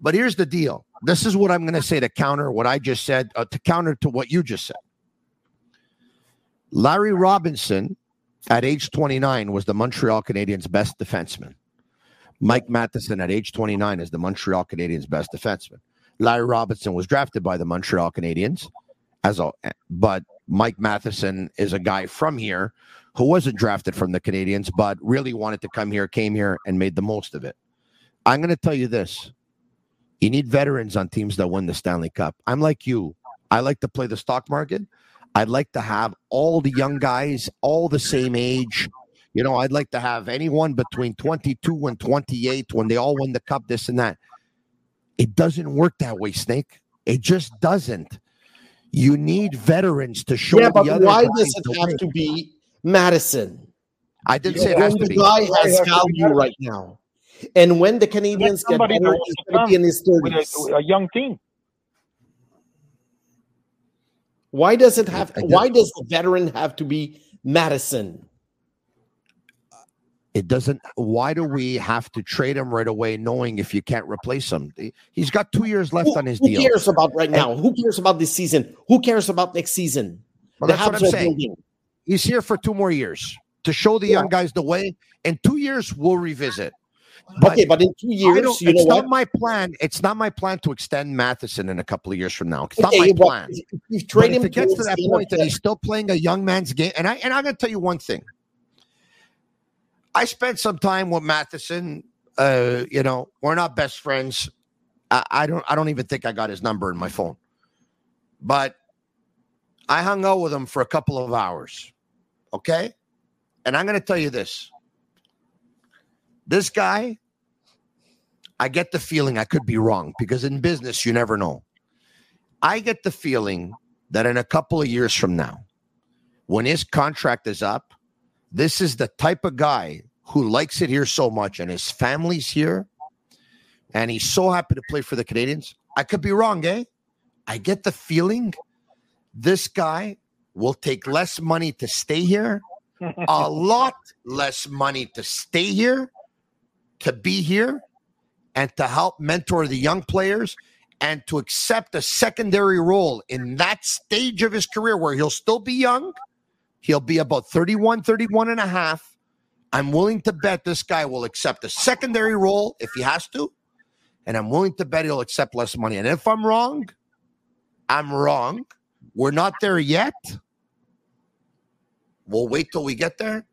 But here's the deal. This is what I'm going to say to counter what I just said, uh, to counter to what you just said. Larry Robinson at age 29 was the Montreal Canadiens' best defenseman. Mike Matheson at age 29 is the Montreal Canadiens' best defenseman. Larry Robinson was drafted by the Montreal Canadiens as a but Mike Matheson is a guy from here who wasn't drafted from the Canadians but really wanted to come here, came here and made the most of it. I'm going to tell you this. You need veterans on teams that win the Stanley Cup. I'm like you. I like to play the stock market. I'd like to have all the young guys all the same age. You know, I'd like to have anyone between 22 and 28 when they all win the cup, this and that. It doesn't work that way, Snake. It just doesn't. You need veterans to show yeah, but the other why does the it have way. to be Madison? I didn't say it when has to the be. guy Why has has to be value Madison? right now, and when the Canadians get somebody better, that he's wants to going to be in his with thirties. a, a young team. Why does it have? I Why does the veteran have to be Madison? It doesn't. Why do we have to trade him right away, knowing if you can't replace him? He's got two years left Who, on his who deal. cares about right now? Who cares about this season? Who cares about next season? Well, the that's what I'm saying. building. He's here for two more years to show the young guys the way. In two years, we'll revisit. Okay, but in two years, you know it's what? not my plan. It's not my plan to extend Matheson in a couple of years from now. It's not my but plan. if But if him it gets to that point that he's still playing a young man's game, and I and I'm going to tell you one thing. I spent some time with Matheson. Uh, you know, we're not best friends. I, I don't. I don't even think I got his number in my phone. But I hung out with him for a couple of hours. Okay, and I'm going to tell you this. This guy, I get the feeling I could be wrong because in business you never know. I get the feeling that in a couple of years from now, when his contract is up, this is the type of guy who likes it here so much and his family's here and he's so happy to play for the Canadians. I could be wrong, eh? I get the feeling this guy will take less money to stay here, a lot less money to stay here, to be here, and to help mentor the young players and to accept a secondary role in that stage of his career where he'll still be young. He'll be about 31, 31 and a half. I'm willing to bet this guy will accept a secondary role if he has to. And I'm willing to bet he'll accept less money. And if I'm wrong, I'm wrong. We're not there yet. We'll wait till we get there.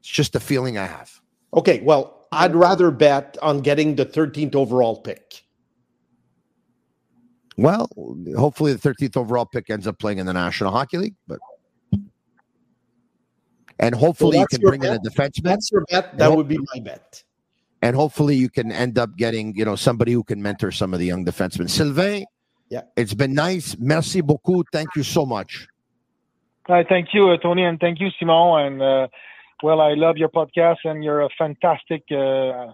It's just a feeling I have. Okay, well, I'd rather bet on getting the 13th overall pick. Well, hopefully the 13th overall pick ends up playing in the National Hockey League, but and hopefully you can your bring in a bet? defenseman. That's your bet. That would be my bet. and hopefully you can end up getting you know somebody who can mentor some of the young defensemen. Sylvain, yeah, it's been nice. Merci beaucoup. Thank you so much. I thank you, uh, Tony, and thank you, Simon. And uh, well, I love your podcast, and you're a fantastic uh,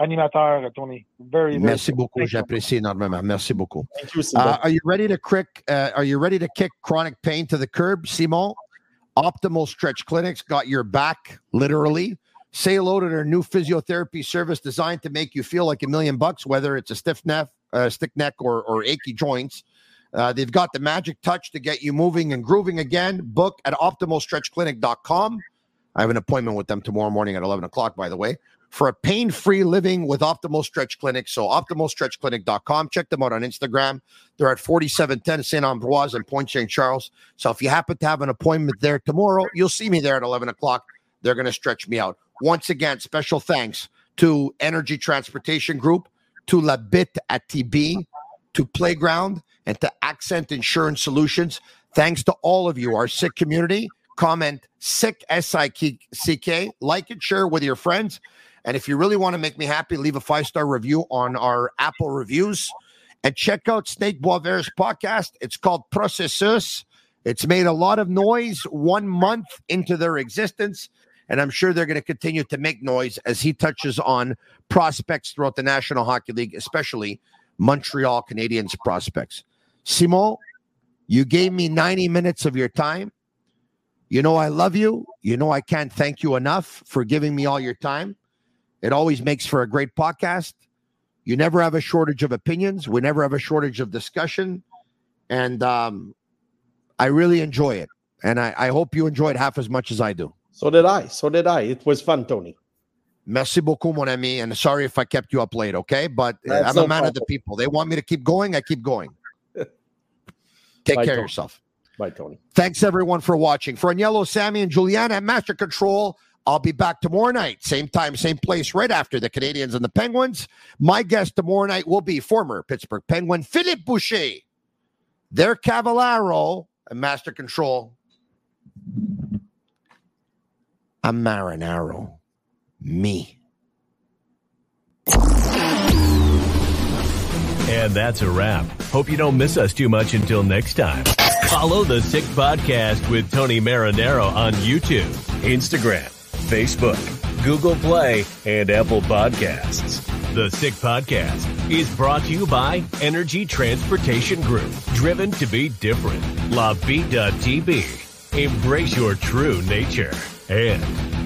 animateur, Tony. Very, very Merci good. beaucoup. Thank you. J'apprécie énormément. Merci beaucoup. Thank you, Uh, are you ready to kick? Uh, are you ready to kick chronic pain to the curb, Simon? Optimal Stretch Clinics got your back, literally. Say hello to their new physiotherapy service designed to make you feel like a million bucks, whether it's a stiff neck, uh, stick neck, or, or achy joints. Uh, they've got the magic touch to get you moving and grooving again. Book at optimalstretchclinic.com. I have an appointment with them tomorrow morning at 11 o'clock, by the way, for a pain free living with Optimal Stretch Clinic. So, optimalstretchclinic.com. Check them out on Instagram. They're at 4710 St. Ambroise and Point St. Charles. So, if you happen to have an appointment there tomorrow, you'll see me there at 11 o'clock. They're going to stretch me out. Once again, special thanks to Energy Transportation Group, to La Bit at TB, to Playground and to Accent Insurance Solutions. Thanks to all of you, our sick community. Comment sick S I C K, like and share with your friends. And if you really want to make me happy, leave a five star review on our Apple reviews and check out Snake Boisvert's podcast. It's called Processus. It's made a lot of noise one month into their existence. And I'm sure they're going to continue to make noise as he touches on prospects throughout the National Hockey League, especially Montreal Canadiens prospects. Simon, you gave me 90 minutes of your time. You know, I love you. You know, I can't thank you enough for giving me all your time. It always makes for a great podcast. You never have a shortage of opinions. We never have a shortage of discussion. And um, I really enjoy it. And I, I hope you enjoy it half as much as I do. So did I. So did I. It was fun, Tony. Merci beaucoup, mon ami. And sorry if I kept you up late, okay? But That's I'm no a man of the people. They want me to keep going. I keep going. Take Bye, care of yourself. Bye, Tony. Thanks everyone for watching. For Agnello, Sammy, and Juliana at Master Control, I'll be back tomorrow night, same time, same place, right after the Canadiens and the Penguins. My guest tomorrow night will be former Pittsburgh Penguin Philippe Boucher, their Cavallaro and Master Control. A Marinaro, me. And that's a wrap. Hope you don't miss us too much until next time. Follow the Sick Podcast with Tony Marinaro on YouTube, Instagram, Facebook, Google Play, and Apple Podcasts. The Sick Podcast is brought to you by Energy Transportation Group, driven to be different. La Vida TV. Embrace your true nature. And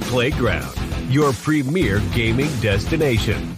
Playground, your premier gaming destination.